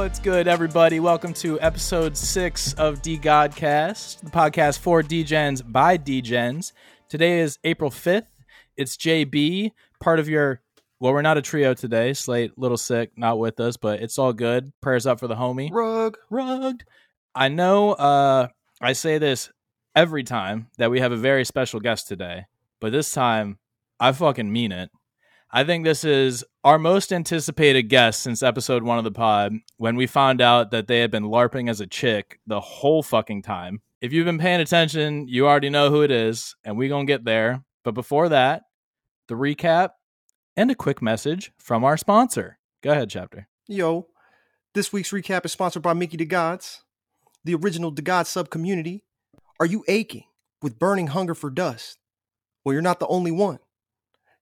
What's good, everybody? Welcome to episode six of DeGodCast, the podcast for DGens by DGens. Today is April 5th. It's JB, part of your. Well, we're not a trio today. Slate, little sick, not with us, but it's all good. Prayers up for the homie. Rug. Rugged. I know uh, I say this every time that we have a very special guest today, but this time I fucking mean it. I think this is our most anticipated guest since episode one of the pod when we found out that they had been LARPing as a chick the whole fucking time. If you've been paying attention, you already know who it is, and we're gonna get there. But before that, the recap and a quick message from our sponsor. Go ahead, chapter. Yo, this week's recap is sponsored by Mickey DeGods, the original the sub community. Are you aching with burning hunger for dust? Well, you're not the only one.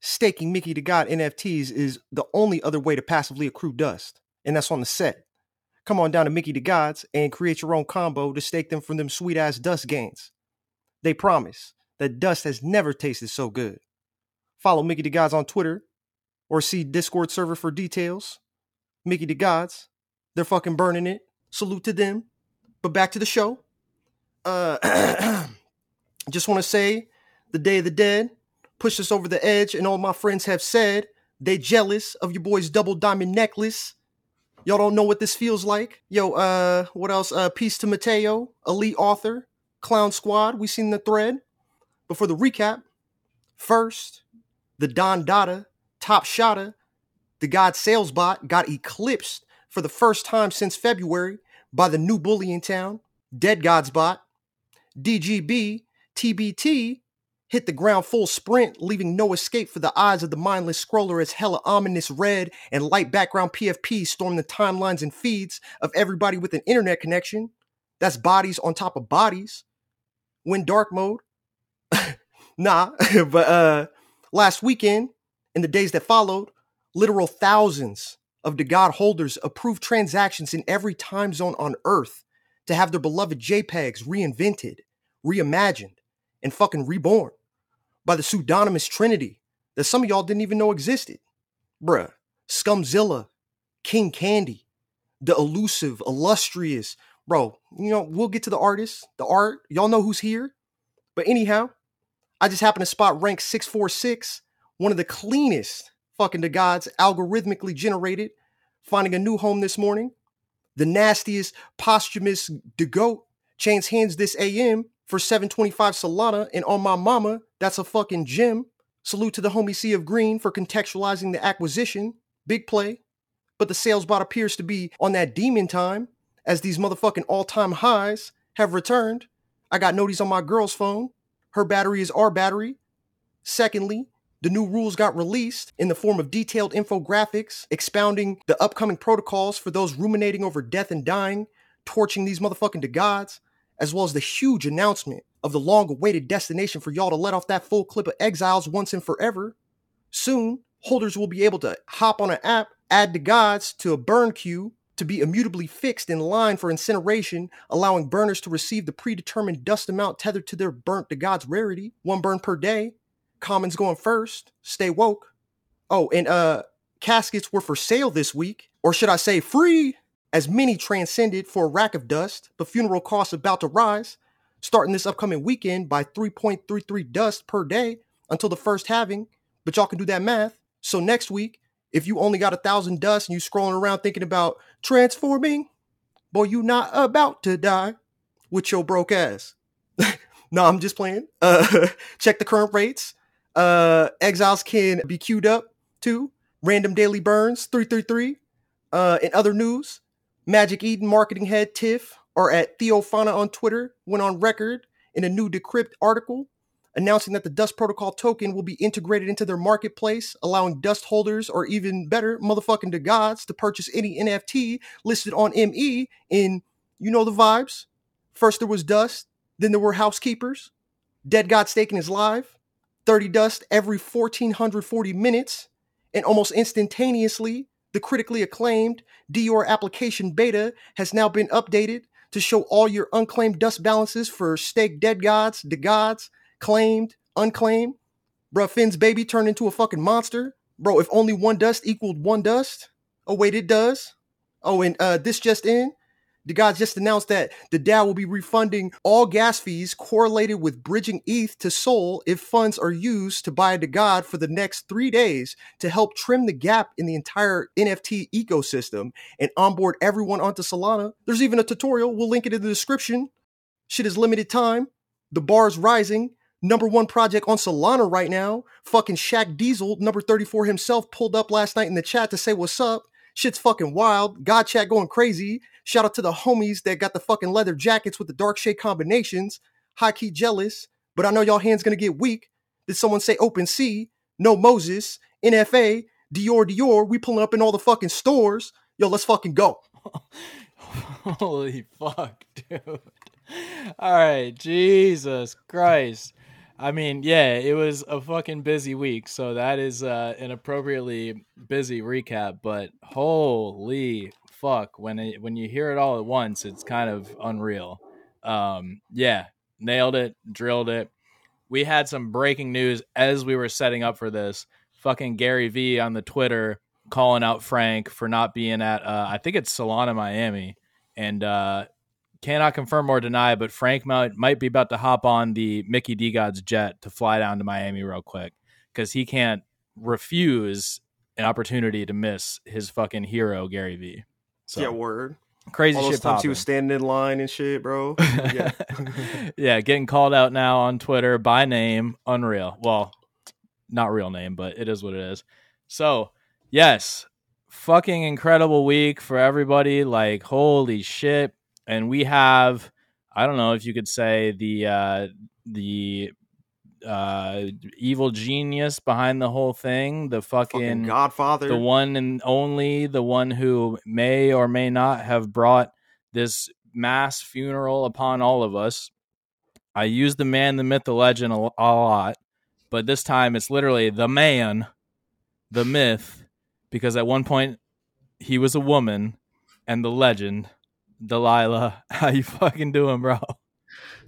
Staking Mickey DeGod NFTs is the only other way to passively accrue dust, and that's on the set. Come on down to Mickey DeGods and create your own combo to stake them from them sweet ass dust gains. They promise that dust has never tasted so good. Follow Mickey DeGods on Twitter or see Discord server for details. Mickey DeGods, they're fucking burning it. Salute to them. But back to the show. Uh, just want to say, the Day of the Dead pushed us over the edge, and all my friends have said they jealous of your boy's double diamond necklace. Y'all don't know what this feels like. Yo, uh, what else? Uh, peace to Mateo, elite author, Clown Squad. We seen the thread. But for the recap, first, the Don Dada top shotter, the God Sales Bot got eclipsed for the first time since February by the new bully in town, Dead God's Bot. DGB TBT hit the ground full sprint, leaving no escape for the eyes of the mindless scroller as hella ominous red and light background PFP storm the timelines and feeds of everybody with an internet connection. That's bodies on top of bodies. When dark mode. nah, but uh last weekend and the days that followed, literal thousands of DeGod holders approved transactions in every time zone on Earth to have their beloved JPEGs reinvented, reimagined, and fucking reborn by the pseudonymous trinity that some of y'all didn't even know existed. Bruh, Scumzilla, King Candy, the elusive, illustrious, bro, you know, we'll get to the artists, the art. Y'all know who's here. But anyhow, I just happened to spot rank 646, one of the cleanest fucking DeGods algorithmically generated, finding a new home this morning. The nastiest posthumous DeGod changed hands this AM for 725 Solana, and on my mama, that's a fucking gem. Salute to the homie Sea of Green for contextualizing the acquisition. Big play. But the sales bot appears to be on that demon time, as these motherfucking all-time highs have returned. I got notice on my girl's phone. Her battery is our battery. Secondly, the new rules got released in the form of detailed infographics expounding the upcoming protocols for those ruminating over death and dying, torching these motherfucking DeGods, as well as the huge announcement of the long awaited destination for y'all to let off that full clip of exiles once and forever. Soon, holders will be able to hop on an app, add DeGods to a burn queue to be immutably fixed in line for incineration, allowing burners to receive the predetermined dust amount tethered to their burnt DeGods rarity, one burn per day. Commons going first. Stay woke. Oh, and uh caskets were for sale this week, or should I say free, as many transcended for a rack of dust, but funeral costs about to rise, starting this upcoming weekend by 3.33 dust per day until the first halving. But y'all can do that math. So next week, if you only got a thousand dust and you scrolling around thinking about transforming, boy, you not about to die with your broke ass. no, I'm just playing. Uh, check the current rates. Uh, exiles can be queued up too. Random daily burns 333. Uh, in other news, Magic Eden marketing head Tiff or at Theophana on Twitter went on record in a new Decrypt article announcing that the Dust Protocol token will be integrated into their marketplace, allowing Dust holders or even better, motherfucking DeGods to purchase any NFT listed on ME in, you know the vibes. First there was Dust, then there were housekeepers. Dead God staking is live. 30 dust every 1440 minutes, and almost instantaneously, the critically acclaimed Dior application beta has now been updated to show all your unclaimed dust balances for stake dead gods, DeGods, claimed, unclaimed. Bruh, Finn's baby turned into a fucking monster. Bro, if only one dust equaled one dust, oh wait, it does. Oh, and uh, this just in. The guys just announced that the DAO will be refunding all gas fees correlated with bridging ETH to Sol if funds are used to buy DeGod for the next three days to help trim the gap in the entire NFT ecosystem and onboard everyone onto Solana. There's even a tutorial. We'll link it in the description. Shit is limited time. The bar is rising. Number one project on Solana right now. Fucking Shaq Diesel, number 34 himself, pulled up last night in the chat to say what's up. Shit's fucking wild. God chat going crazy. Shout out to the homies that got the fucking leather jackets with the dark shade combinations. High key jealous, but I know y'all hands gonna get weak. Did someone say open sea? No Moses, NFA, Dior Dior. We pulling up in all the fucking stores. Yo, let's fucking go. Holy fuck, dude. All right, Jesus Christ. I mean, yeah, it was a fucking busy week, so that is uh, an appropriately busy recap. But holy fuck, when it, when you hear it all at once, it's kind of unreal. Um, yeah, nailed it, drilled it. We had some breaking news as we were setting up for this. Fucking Gary V on the Twitter calling out Frank for not being at, uh, I think it's Solana, Miami, and uh, cannot confirm or deny, but Frank might might be about to hop on the Mickey DeGod's jet to fly down to Miami real quick because he can't refuse an opportunity to miss his fucking hero Gary V. So yeah, word. Crazy All shit. those times Popping. he was standing in line and shit, bro. Yeah. yeah, getting called out now on Twitter by name, unreal. Well, not real name, but it is what it is. So, yes, fucking incredible week for everybody. Like, holy shit. And we have, I don't know if you could say the uh the uh evil genius behind the whole thing, the fucking fucking Godfather. the one and only, the one who may or may not have brought this mass funeral upon all of us. I use the man, the myth, the legend a, a lot, but this time it's literally the man, the myth, because at one point he was a woman, and the legend, Delilah. How you fucking doing, bro?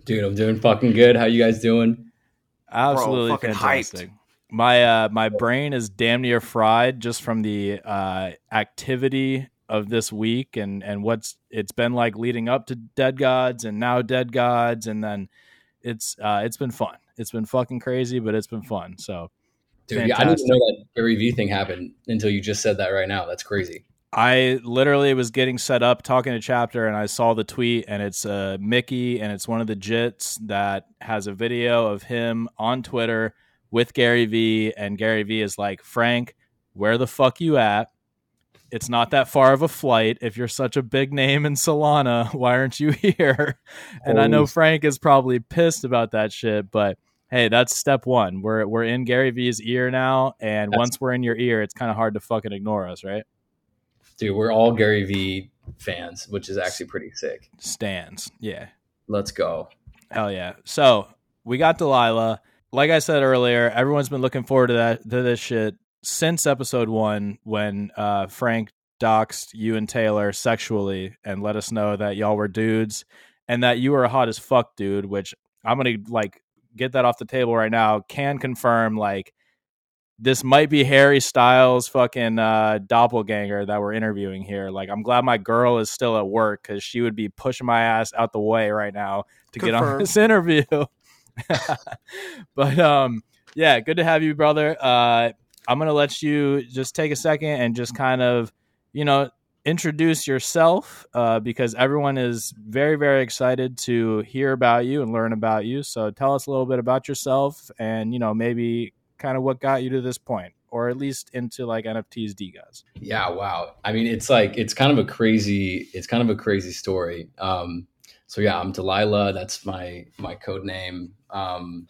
Dude, I'm doing fucking good. How you guys doing? Absolutely fucking fantastic. My uh my brain is damn near fried just from the uh activity of this week and and what's it's been like leading up to Dead Gods and now Dead Gods and then it's uh it's been fun. It's been fucking crazy, but it's been fun. So Dude, yeah, I didn't know that Gary V thing happened until you just said that right now. That's crazy. I literally was getting set up talking to chapter and I saw the tweet and it's uh, Mickey and it's one of the jits that has a video of him on Twitter with Gary V and Gary V is like Frank where the fuck you at? It's not that far of a flight. If you're such a big name in Solana why aren't you here? And I know Frank is probably pissed about that shit but hey that's step 1 we're we're in Gary V's ear now and That's- once we're in your ear it's kind of hard to fucking ignore us right Dude, we're all Gary V fans, which is actually pretty sick. stands yeah Let's go. Hell yeah. So we got Delilah. Like I said earlier, everyone's been looking forward to that to this shit since episode one when uh, Frank doxed you and Taylor sexually and let us know that y'all were dudes and that you were a hot as fuck dude, which I'm gonna like get that off the table right now. Can confirm like this might be Harry Styles fucking uh, doppelganger that we're interviewing here. Like, I'm glad my girl is still at work because she would be pushing my ass out the way right now to get on this interview. but um, yeah, good to have you, brother. Uh, I'm gonna let you just take a second and just kind of, you know, introduce yourself uh, because everyone is very, very excited to hear about you and learn about you. So tell us a little bit about yourself and you know maybe kind of what got you to this point, or at least into like NFTs, DeGods. Yeah, wow. I mean, it's like it's kind of a crazy, it's kind of a crazy story. Um, so yeah, I'm Delilah. That's my my code name. Um,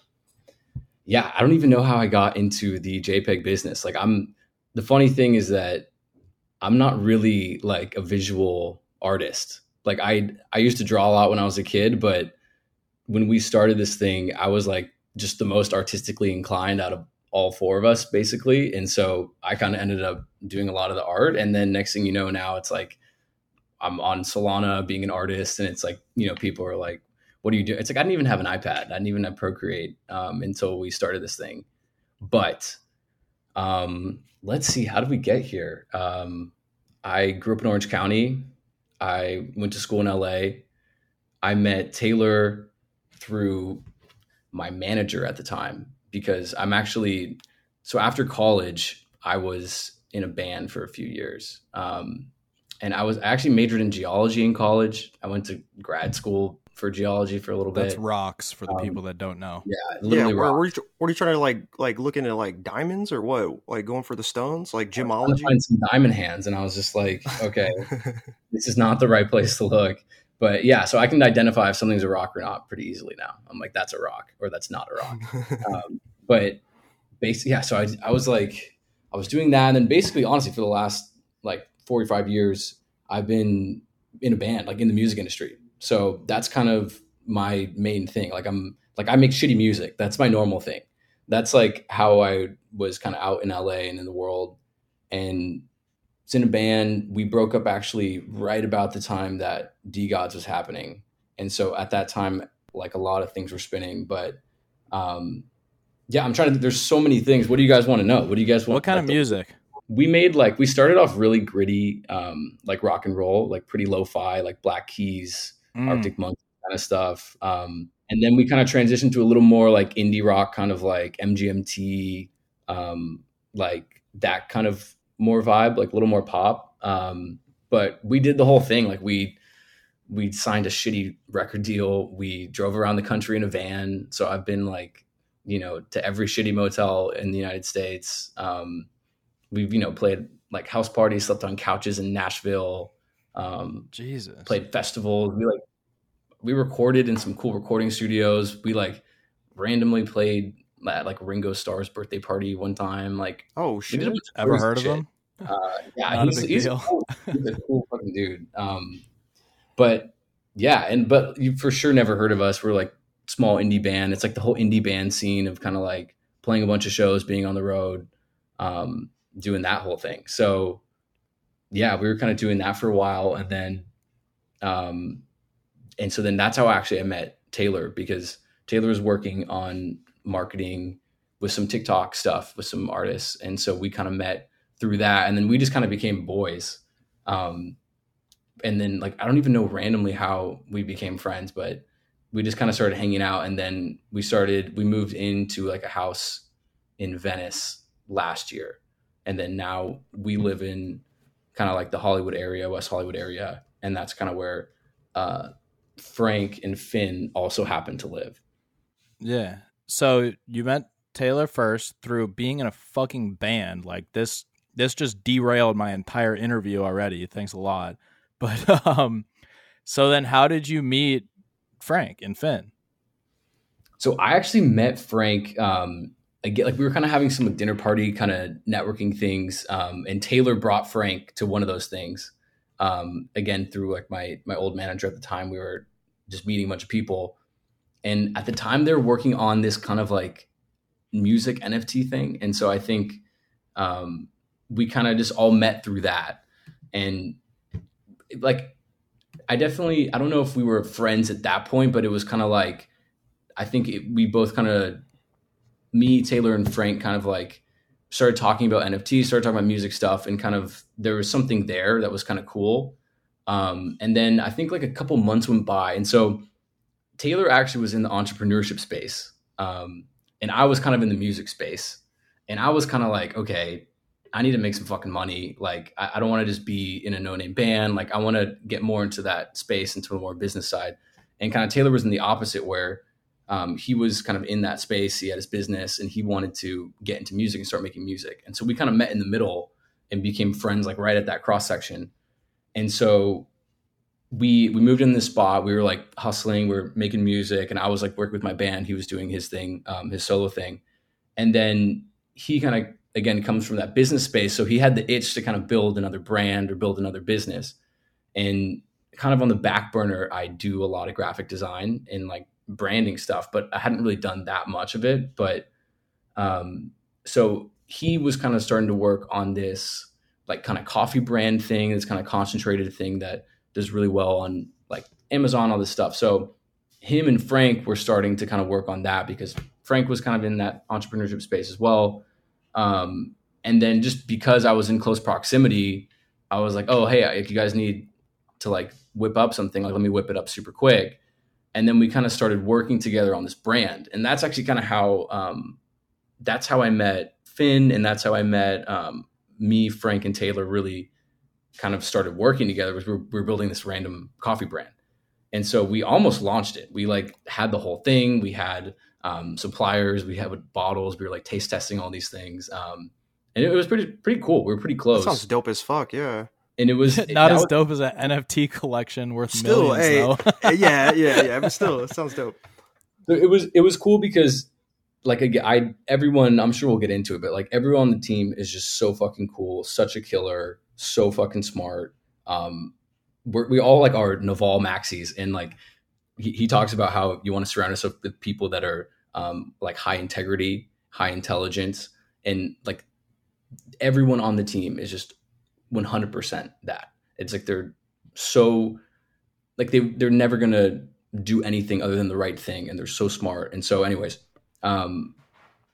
yeah, I don't even know how I got into the JPEG business. Like, I'm the funny thing is that I'm not really like a visual artist. Like, I I used to draw a lot when I was a kid, but when we started this thing, I was like just the most artistically inclined out of all four of us basically. And so i kind of ended up doing a lot of the art. And then next thing you know now it's like i'm on solana being an artist. And it's like you know people are like what do you do? It's like i didn't even have an ipad. I didn't even have procreate um, until we started this thing. But um, let's see how did we get here? Um, I grew up in Orange County. I went to school in LA. I met Taylor through my manager at the time because I'm actually so after college I was in a band for a few years. Um, and I was I actually majored in geology in college. I went to grad school for geology for a little That's bit. rocks for the Um, people that don't know. Yeah, Yeah, literally where, rock. were you, were you trying to like like looking at like diamonds or what? Like going for the stones, like trying to gemology? find some diamond hands, and I was just like, okay, this is not the right place to look. But yeah, so I can identify if something's a rock or not pretty easily now. I'm like, that's a rock or that's not a rock. Um, but basically, yeah. So I, I was like, I was doing that, and then basically, honestly, for the last like 45 years, I've been in a band, like in the music industry. So that's kind of my main thing. Like I'm like I make shitty music. That's my normal thing. That's like how I was kind of out in LA and in the world. And it's in a band. We broke up actually right about the time that DeGods was happening. And so at that time, like a lot of things were spinning. But um yeah, I'm trying to there's so many things. What do you guys want to know? What do you guys want? What kind of like, the- music? we made like we started off really gritty, um, like rock and roll, like pretty lo-fi, like Black Keys, Mm. Arctic Monkey kind of stuff. Um, and then we kind of transitioned to a little more like indie rock, kind of like MGMT, um, like that kind of more vibe, like a little more pop. Um, but we did the whole thing. Like we we signed a shitty record deal. We drove around the country in a van. So I've been like, you know, to every shitty motel in the United States. Um, we've you know played like house parties, slept on couches in Nashville. Um, Jesus. played festivals. We like we recorded in some cool recording studios. We like randomly played at like Ringo Starr's birthday party one time. Like oh shit! Ever heard of shit. him? Uh, yeah, a he's, big he's. A cool, he's a cool fucking dude. Um, but yeah, and but you for sure never heard of us. We're like small indie band. It's like the whole indie band scene of kind of like playing a bunch of shows, being on the road, um, doing that whole thing. So yeah, we were kind of doing that for a while, and then, um, and so then that's how actually I met Taylor because Taylor was working on marketing with some TikTok stuff with some artists, and so we kind of met through that, and then we just kind of became boys. Um, and then like I don't even know randomly how we became friends, but we just kind of started hanging out, and then we started we moved into like a house in Venice last year, and then now we live in kind of like the Hollywood area, West Hollywood area, and that's kind of where uh, Frank and Finn also happen to live. Yeah. So you met Taylor first through being in a fucking band. Like this this just derailed my entire interview already. Thanks a lot. But um so then how did you meet Frank and Finn? So I actually met Frank. Um, again, like we were kind of having some like, dinner party kind of networking things, um, and Taylor brought Frank to one of those things. Um, again, through like my my old manager at the time, we were just meeting a bunch of people, and at the time they were working on this kind of like music NFT thing, and so I think um, we kind of just all met through that, and like I definitely I don't know if we were friends at that point, but it was kind of like I think it, we both kind of me, Taylor, and Frank kind of like started talking about NFTs, started talking about music stuff, and kind of there was something there that was kind of cool. Um, and then I think like a couple months went by, and so Taylor actually was in the entrepreneurship space, um, and I was kind of in the music space, and I was kind of like, okay, I need to make some fucking money. Like, I, I don't want to just be in a no name band. Like, I want to get more into that space, into the more business side. And kind of Taylor was in the opposite, where um, he was kind of in that space. He had his business, and he wanted to get into music and start making music. And so we kind of met in the middle and became friends, like right at that cross section. And so we we moved in this spot. We were like hustling. We were making music, and I was like working with my band. He was doing his thing, um, his solo thing. And then he kind of again comes from that business space, so he had the itch to kind of build another brand or build another business. And kind of on the back burner, I do a lot of graphic design and like branding stuff, but I hadn't really done that much of it. But um, so he was kind of starting to work on this like kind of coffee brand thing, this kind of concentrated thing that does really well on like Amazon, all this stuff. So him and Frank were starting to kind of work on that because Frank was kind of in that entrepreneurship space as well. Um, and then just because I was in close proximity, I was like, oh hey, if you guys need to like whip up something, like let me whip it up super quick. And then we kind of started working together on this brand, and that's actually kind of how um, that's how I met Finn, and that's how I met um, me, Frank, and Taylor. Really, kind of started working together. Was we we're, building this random coffee brand, and so we almost launched it. We like had the whole thing. We had um, suppliers. We had bottles. We were like taste testing all these things, um, and it was pretty pretty cool. We were pretty close. That sounds dope as fuck. Yeah. And it was not as was, dope as an NFT collection worth still, millions, hey, though. yeah, yeah, yeah. But still, it sounds dope. It was it was cool because like I everyone I'm sure we'll get into it, but like everyone on the team is just so fucking cool, such a killer, so fucking smart. Um, we're, we all like are Naval Maxis, and like he, he talks about how you want to surround yourself with people that are um, like high integrity, high intelligence, and like everyone on the team is just 100% that. It's like they're so like they they're never gonna do anything other than the right thing, and they're so smart. And so, anyways, um,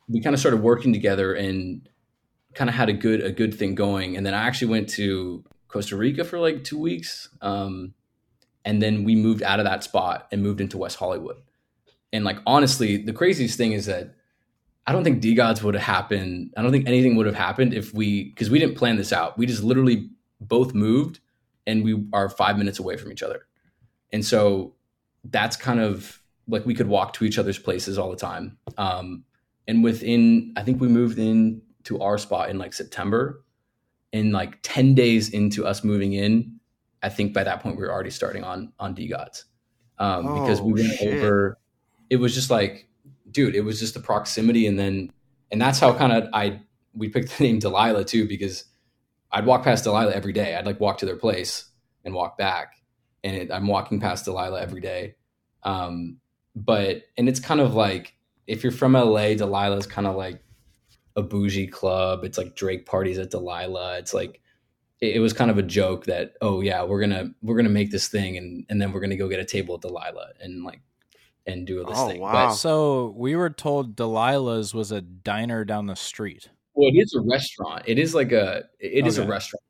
we kind of started working together and kind of had a good a good thing going. And then I actually went to Costa Rica for like two weeks, um, and then we moved out of that spot and moved into West Hollywood. And like honestly, the craziest thing is that I don't think DeGods would have happened. I don't think anything would have happened if we because we didn't plan this out. We just literally both moved and we are five minutes away from each other. And so that's kind of like we could walk to each other's places all the time. Um, and within, I think we moved in to our spot in like September. And like 10 days into us moving in, I think by that point we were already starting on on DeGods. Um, oh, because we went shit. over it was just like, dude, it was just the proximity and then and that's how kind of I we picked the name Delilah too, because I'd walk past Delilah every day. I'd like walk to their place and walk back. And it, I'm walking past Delilah every day. Um, but and it's kind of like if you're from LA, Delilah is kind of like a bougie club. It's like Drake parties at Delilah. It's like it, it, was kind of a joke that oh yeah we're gonna we're gonna make this thing and and then we're gonna go get a table at Delilah and like and do this oh, thing. Wow. But, so we were told Delilah's was a diner down the street. Well, it is a restaurant. It is like a it okay. is a restaurant,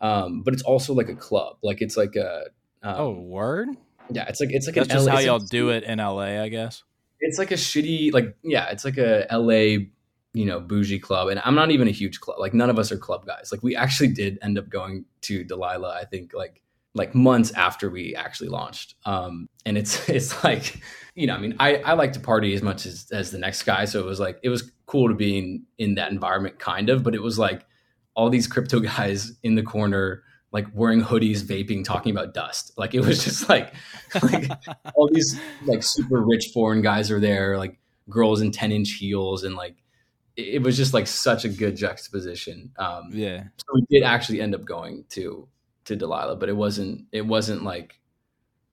um, but it's also like a club. Like it's like a um, oh word. Yeah, it's like it's like that's an just LA, how y'all do it in LA, I guess. It's like a shitty like yeah, it's like a LA you know bougie club, and I'm not even a huge club. Like none of us are club guys. Like we actually did end up going to Delilah. I think like like months after we actually launched. Um, and it's it's like you know, I mean, I I like to party as much as as the next guy, so it was like it was cool to be in in that environment, kind of. But it was like all these crypto guys in the corner like wearing hoodies, vaping, talking about dust. Like it was just like, like all these like super rich foreign guys are there, like girls in 10 inch heels. And like, it, was just like such a good juxtaposition. Um, yeah. So we did actually end up going to, to Delilah, but it wasn't, it wasn't like,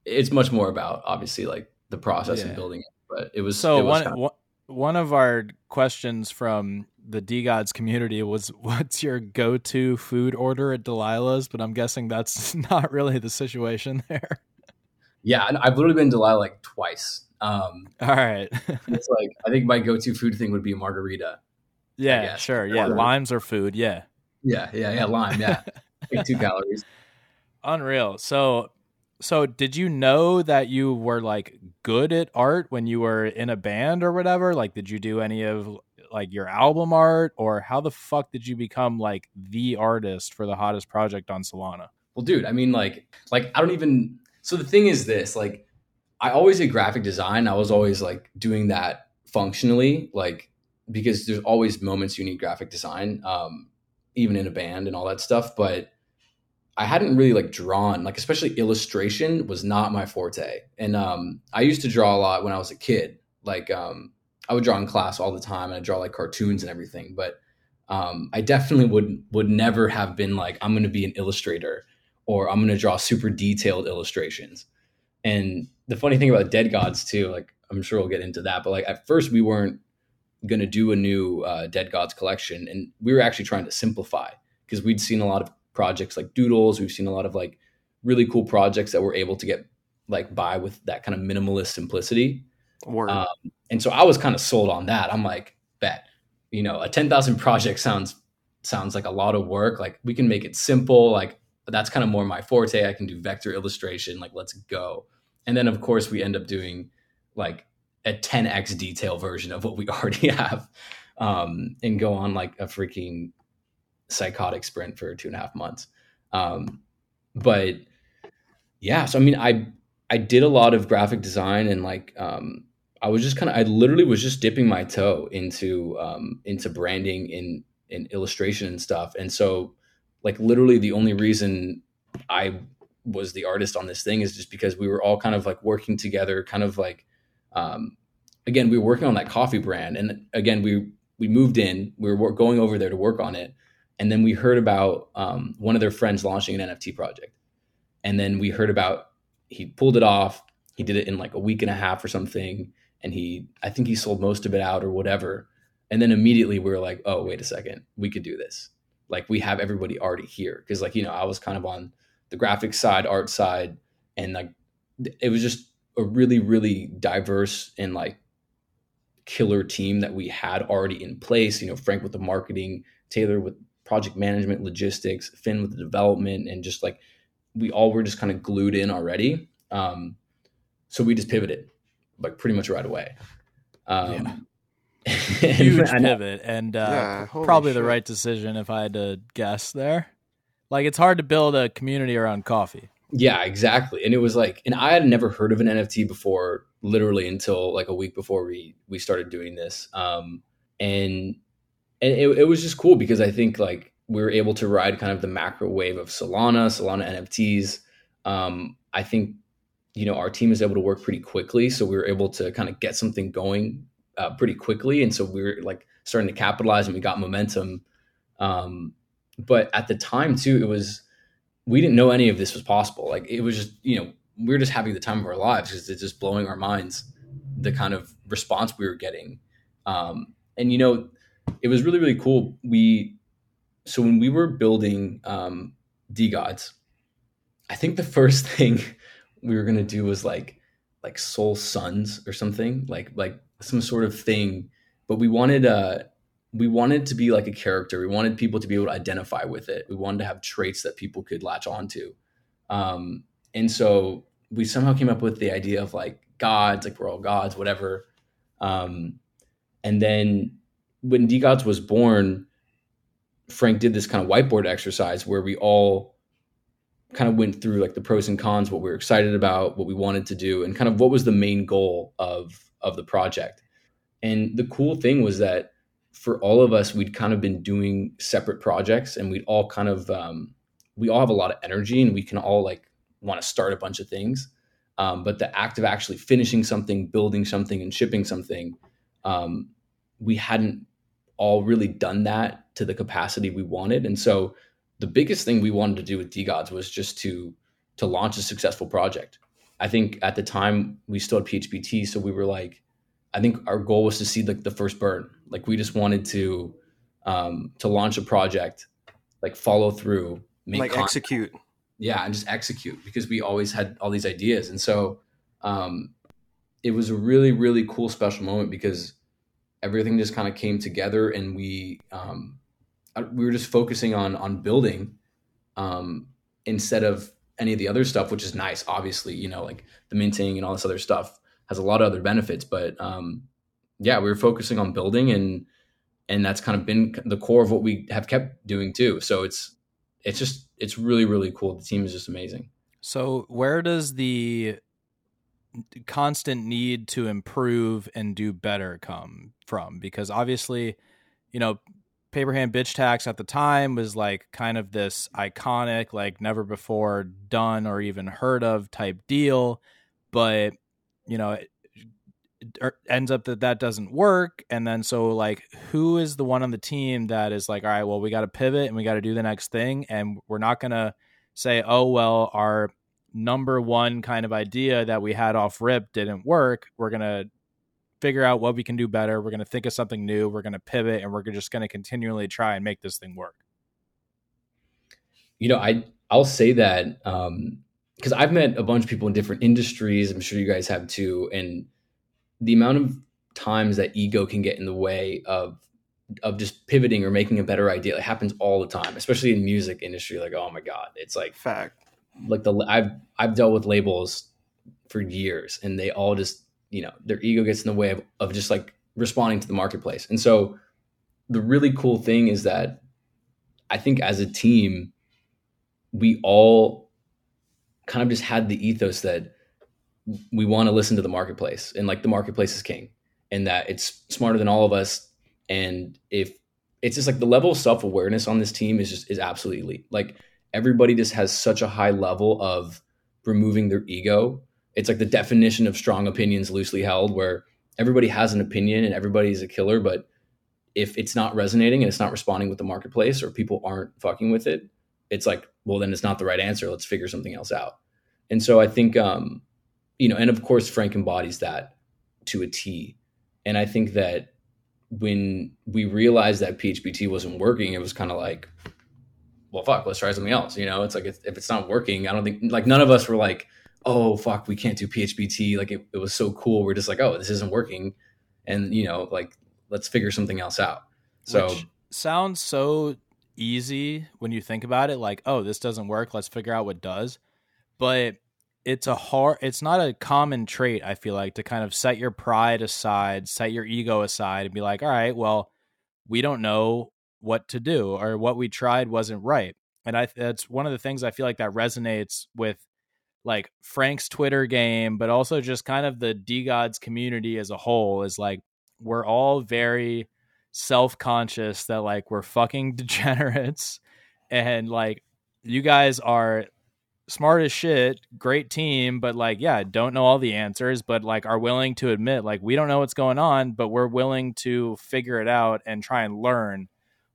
it's much more about obviously like the process yeah. of building it, but it was, so it was one, kind of, one of our questions from the DeGods community was what's your go-to food order at Delilah's, but I'm guessing that's not really the situation there. Yeah, and I've literally been Delilah like twice. Um, All right, it's like I think my go-to food thing would be a margarita. Yeah, sure. Yeah, limes are food. Yeah. Yeah, yeah, yeah. Lime. Yeah, like two calories. Unreal. So so did you know that you were like good at art when you were in a band or whatever? Like did you do any of like your album art or how the fuck did you become like the artist for the hottest project on Solana? Well, dude, I mean like like I don't even so the thing is this, like I always did graphic design. I was always like doing that functionally, like because there's always moments you need graphic design, um, even in a band and all that stuff. But I hadn't really like drawn, like especially illustration was not my forte. And um, I used to draw a lot when I was a kid. Like um, I would draw in class all the time, and I draw like cartoons and everything. But um, I definitely would would never have been like I'm going to be an illustrator or I'm going to draw super detailed illustrations. And the funny thing about Dead Gods too, like I'm sure we'll get into that, but like at first we weren't going to do a new uh, Dead Gods collection, and we were actually trying to simplify because we'd seen a lot of projects like Doodles. We've seen a lot of like really cool projects that were able to get like by with that kind of minimalist simplicity. Um, and so I was kind of sold on that. I'm like, bet, you know, a 10,000 project sounds sounds like a lot of work. Like we can make it simple. Like that's kind of more my forte. I can do vector illustration. Like let's go. And then of course we end up doing like a 10x detail version of what we already have um, and go on like a freaking psychotic sprint for two and a half months. Um, but yeah, so I mean, I I did a lot of graphic design and like um, I was just kind of I literally was just dipping my toe into um, into branding in in illustration and stuff, and so like literally the only reason I was the artist on this thing is just because we were all kind of like working together, kind of like um, again we were working on that coffee brand, and again we we moved in, we were going over there to work on it, and then we heard about um, one of their friends launching an NFT project, and then we heard about he pulled it off. He did it in like a week and a half or something, and he I think he sold most of it out or whatever. And then immediately we were like, oh wait a second, we could do this. Like we have everybody already here because like you know I was kind of on the graphic side, art side, and like it was just a really really diverse and like killer team that we had already in place. You know, Frank with the marketing, Taylor with project management, logistics, Finn with the development, and just like we all were just kind of glued in already. Um, so we just pivoted like pretty much right away. Um, yeah. Huge pivot and uh, yeah, probably shit. the right decision if I had to guess there. Like it's hard to build a community around coffee. Yeah, exactly. And it was like, and I had never heard of an NFT before, literally until like a week before we we started doing this. Um, and and it, it was just cool because I think like we were able to ride kind of the macro wave of Solana, Solana NFTs. Um, I think you know our team is able to work pretty quickly, so we were able to kind of get something going uh, pretty quickly, and so we were like starting to capitalize and we got momentum. Um, but at the time too, it was we didn't know any of this was possible. Like it was just, you know, we were just having the time of our lives because it's just blowing our minds the kind of response we were getting. Um, and you know, it was really really cool. We so when we were building um, Gods, I think the first thing we were gonna do was like like Soul Sons or something like like some sort of thing. But we wanted uh we wanted to be like a character. We wanted people to be able to identify with it. We wanted to have traits that people could latch onto. Um, and so we somehow came up with the idea of like gods, like we're all gods, whatever. Um, and then when D DeGods was born, Frank did this kind of whiteboard exercise where we all kind of went through like the pros and cons, what we were excited about, what we wanted to do, and kind of what was the main goal of of the project. And the cool thing was that for all of us, we'd kind of been doing separate projects and we'd all kind of, um, we all have a lot of energy and we can all like want to start a bunch of things. Um, but the act of actually finishing something, building something, and shipping something, um, we hadn't all really done that to the capacity we wanted. And so the biggest thing we wanted to do with DeGods was just to to launch a successful project. I think at the time we still had PHBT, so we were like, I think our goal was to see like the first burn. Like we just wanted to um, to launch a project, like follow through, make like content. execute. Yeah, and just execute because we always had all these ideas, and so um, it was a really really cool special moment because everything just kind of came together, and we um, uh, we were just focusing on on building um, instead of any of the other stuff, which is nice. Obviously, you know, like the minting and all this other stuff has a lot of other benefits. But um, yeah, we were focusing on building, and and that's kind of been the core of what we have kept doing too. So it's it's just it's really really cool. The team is just amazing. So where does the constant need to improve and do better come from? Because obviously, you know, Paperhand Bitch Tax at the time was like kind of this iconic, like never before done or even heard of type deal. But you know, ends up that that doesn't work and then so like who is the one on the team that is like all right well we got to pivot and we got to do the next thing and we're not going to say oh well our number one kind of idea that we had off rip didn't work we're going to figure out what we can do better we're going to think of something new we're going to pivot and we're just going to continually try and make this thing work you know i i'll say that um because I've met a bunch of people in different industries. I'm sure you guys have too. And the amount of times that ego can get in the way of of just pivoting or making a better idea. It happens all the time, especially in music industry. Like, oh my god, it's like fact. Like the I've I've dealt with labels for years, and they all just you know their ego gets in the way of, of just like responding to the marketplace. And so the really cool thing is that I think as a team, we all kind of just had the ethos that we want to listen to the marketplace and like the marketplace is king and that it's smarter than all of us and if it's just like the level of self-awareness on this team is just is absolutely elite. Like everybody just has such a high level of removing their ego. It's like the definition of strong opinions loosely held where everybody has an opinion and everybody's a killer but if it's not resonating and it's not responding with the marketplace or people aren't fucking with it it's like well then it's not the right answer. Let's figure something else out. And so i think um you know and of course frank embodies that to a t. And i think that when we realized that phbt wasn't working it was kind of like well fuck let's try something else you know? It's like if, if it's not working i don't think like none of us were like oh fuck we can't do phbt like it, it was so cool. We're just like oh this isn't working. And you know like let's figure something else out. So Which sounds so easy when you think about it like oh this doesn't work let's figure out what does. But it's a hard it's not a common trait i feel like to kind of set your pride aside set your ego aside and be like all right well we don't know what to do or what we tried wasn't right. And i that's one of the things i feel like that resonates with like frank's twitter game but also just kind of the DeGods community as a whole is like we're all very self-conscious that like we're fucking degenerates. And like you guys are smart as shit, great team, but like, yeah, don't know all the answers, but like are willing to admit, like, we don't know what's going on, but we're willing to figure it out and try and learn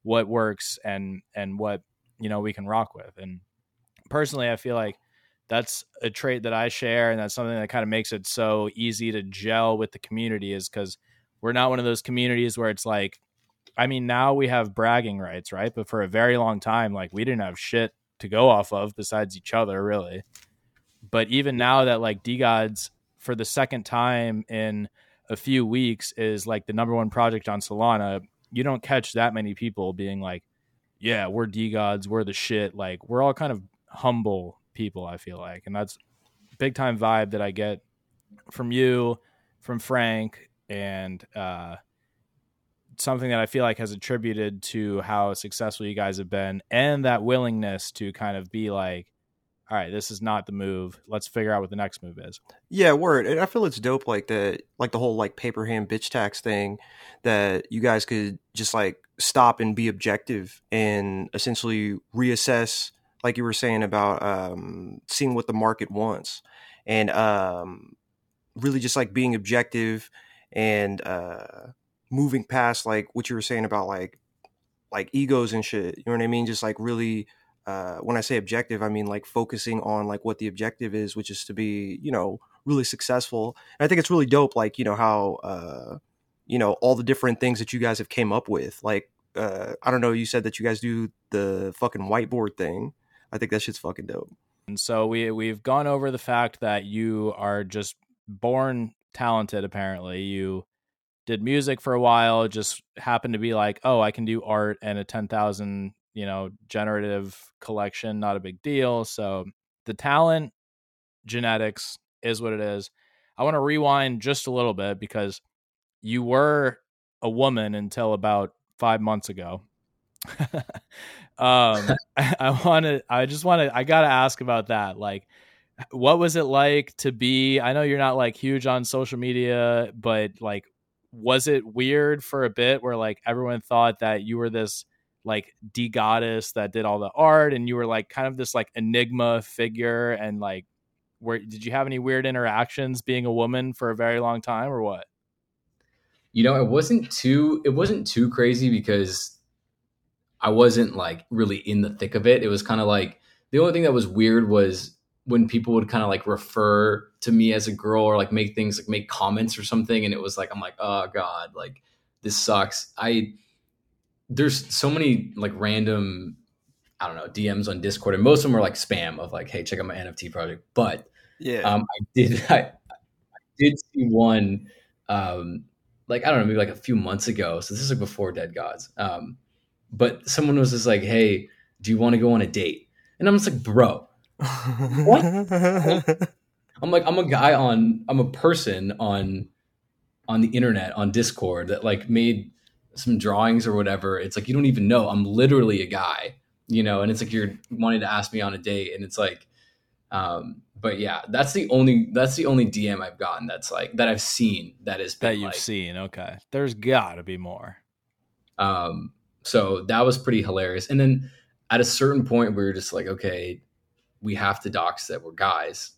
what works and and what you know we can rock with. And personally, I feel like that's a trait that I share, and that's something that kind of makes it so easy to gel with the community, is because we're not one of those communities where it's like, I mean, now we have bragging rights, right? But for a very long time, like we didn't have shit to go off of besides each other, really. But even now that like DeGods for the second time in a few weeks is like the number one project on Solana, you don't catch that many people being like, "Yeah, we're DeGods, we're the shit." Like we're all kind of humble people. I feel like, and that's big time vibe that I get from you, from Frank, and uh, something that I feel like has attributed to how successful you guys have been and that willingness to kind of be like, all right, this is not the move. Let's figure out what the next move is. Yeah, word. And I feel it's dope like the like the whole like paper hand bitch tax thing that you guys could just like stop and be objective and essentially reassess like you were saying about um seeing what the market wants and um really just like being objective and uh moving past like what you were saying about like like egos and shit. You know what I mean? Just like really uh, when I say objective, I mean like focusing on like what the objective is, which is to be, you know, really successful. And I think it's really dope, like, you know, how uh, you know, all the different things that you guys have came up with. Like, uh, I don't know, you said that you guys do the fucking whiteboard thing. I think that shit's fucking dope. And so we we've gone over the fact that you are just born talented apparently. You did music for a while, just happened to be like, oh, I can do art and a 10,000, you know, generative collection, not a big deal. So the talent, genetics is what it is. I want to rewind just a little bit because you were a woman until about five months ago. um, I, I want to, I just want to, I got to ask about that. Like, what was it like to be? I know you're not like huge on social media, but like, was it weird for a bit where like everyone thought that you were this like D DeGoddess that did all the art and you were like kind of this like enigma figure and like where did you have any weird interactions being a woman for a very long time or what? You know it wasn't too it wasn't too crazy because i wasn't like really in the thick of it. It was kind of like the only thing that was weird was when people would kind of like refer to me as a girl or like make things like make comments or something and it was like i'm like oh god like this sucks i there's so many like random i don't know dms on discord and most of them are like spam of like hey check out my nft project but yeah um i did i, I did see one um like I don't know, maybe like a few months ago. So this is like before Dead Gods. Um, but someone was just like, "Hey, do you want to go on a date?" And I'm just like, "Bro, what?" I'm like, I'm a guy on, I'm a person on, on the internet on Discord that like made some drawings or whatever. It's like you don't even know. I'm literally a guy, you know. And it's like you're wanting to ask me on a date, and it's like, um, but yeah, that's the only that's the only DM I've gotten that's like that I've seen that is that you've like, seen. Okay, there's got to be more. Um, so that was pretty hilarious. And then at a certain point, we were just like, okay, we have to dox that we're guys.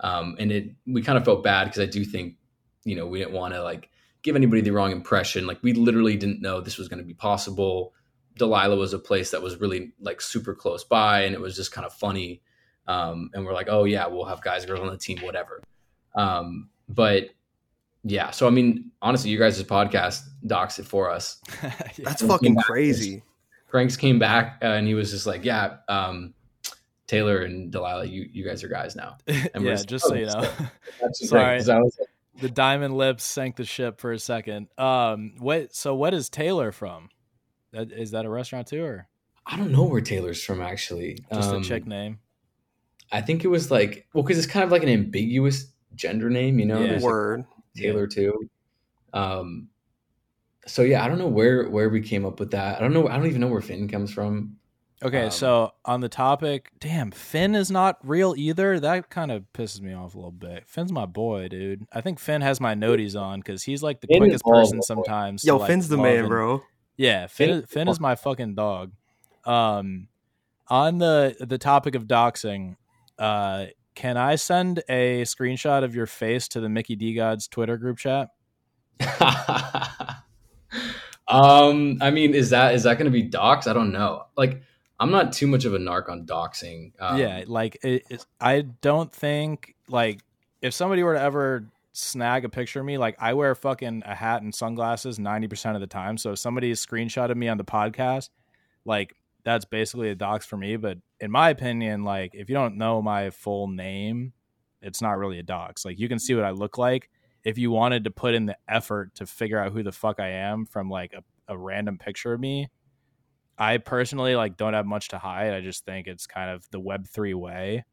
Um, and it we kind of felt bad because I do think, you know, we didn't want to like give anybody the wrong impression. Like we literally didn't know this was going to be possible. Delilah was a place that was really like super close by, and it was just kind of funny. Um, and we're like, oh yeah, we'll have guys, girls on the team, whatever. Um, but yeah, so I mean, honestly, you guys' podcast docs it for us. Yeah. That's fucking crazy. Franks came back uh, and he was just like, yeah, um, Taylor and Delilah, you you guys are guys now. And yeah, just- just so you oh, know. That's Sorry. great, 'cause was the diamond lips sank the ship for a second. Um, what? So, what is Taylor from? That is that a restaurant too, or I don't know where Taylor's from actually. just Um, a chick name? I think it was like well, because it's kind of like an ambiguous gender name, you know. Yeah. There's like Word. Taylor too. Um, so yeah, I don't know where where we came up with that. I don't know. I don't even know where Finn comes from. Okay, um, so on the topic, damn, Finn is not real either. That kind of pisses me off a little bit. Finn's my boy, dude. I think Finn has my noties on because he's like the Finn quickest person my boy. sometimes. to, Yo, like, Finn's the man, and- bro. Yeah, Finn. Finn- is- Finn is my fucking dog. Um, on the the topic of doxing, uh, can I send a screenshot of your face to the Mickey DeGods Twitter group chat? um, I mean, is that is that going to be docs? I don't know. Like, I'm not too much of a narc on doxing. Um, yeah, like it, I don't think like if somebody were to ever snag a picture of me, like I wear fucking a hat and sunglasses ninety percent of the time. So if somebody screenshotted me on the podcast, like that's basically a dox for me. But in my opinion, like if you don't know my full name, it's not really a dox. Like you can see what I look like. If you wanted to put in the effort to figure out who the fuck I am from like a, a random picture of me, I personally like don't have much to hide. I just think it's kind of the web three way.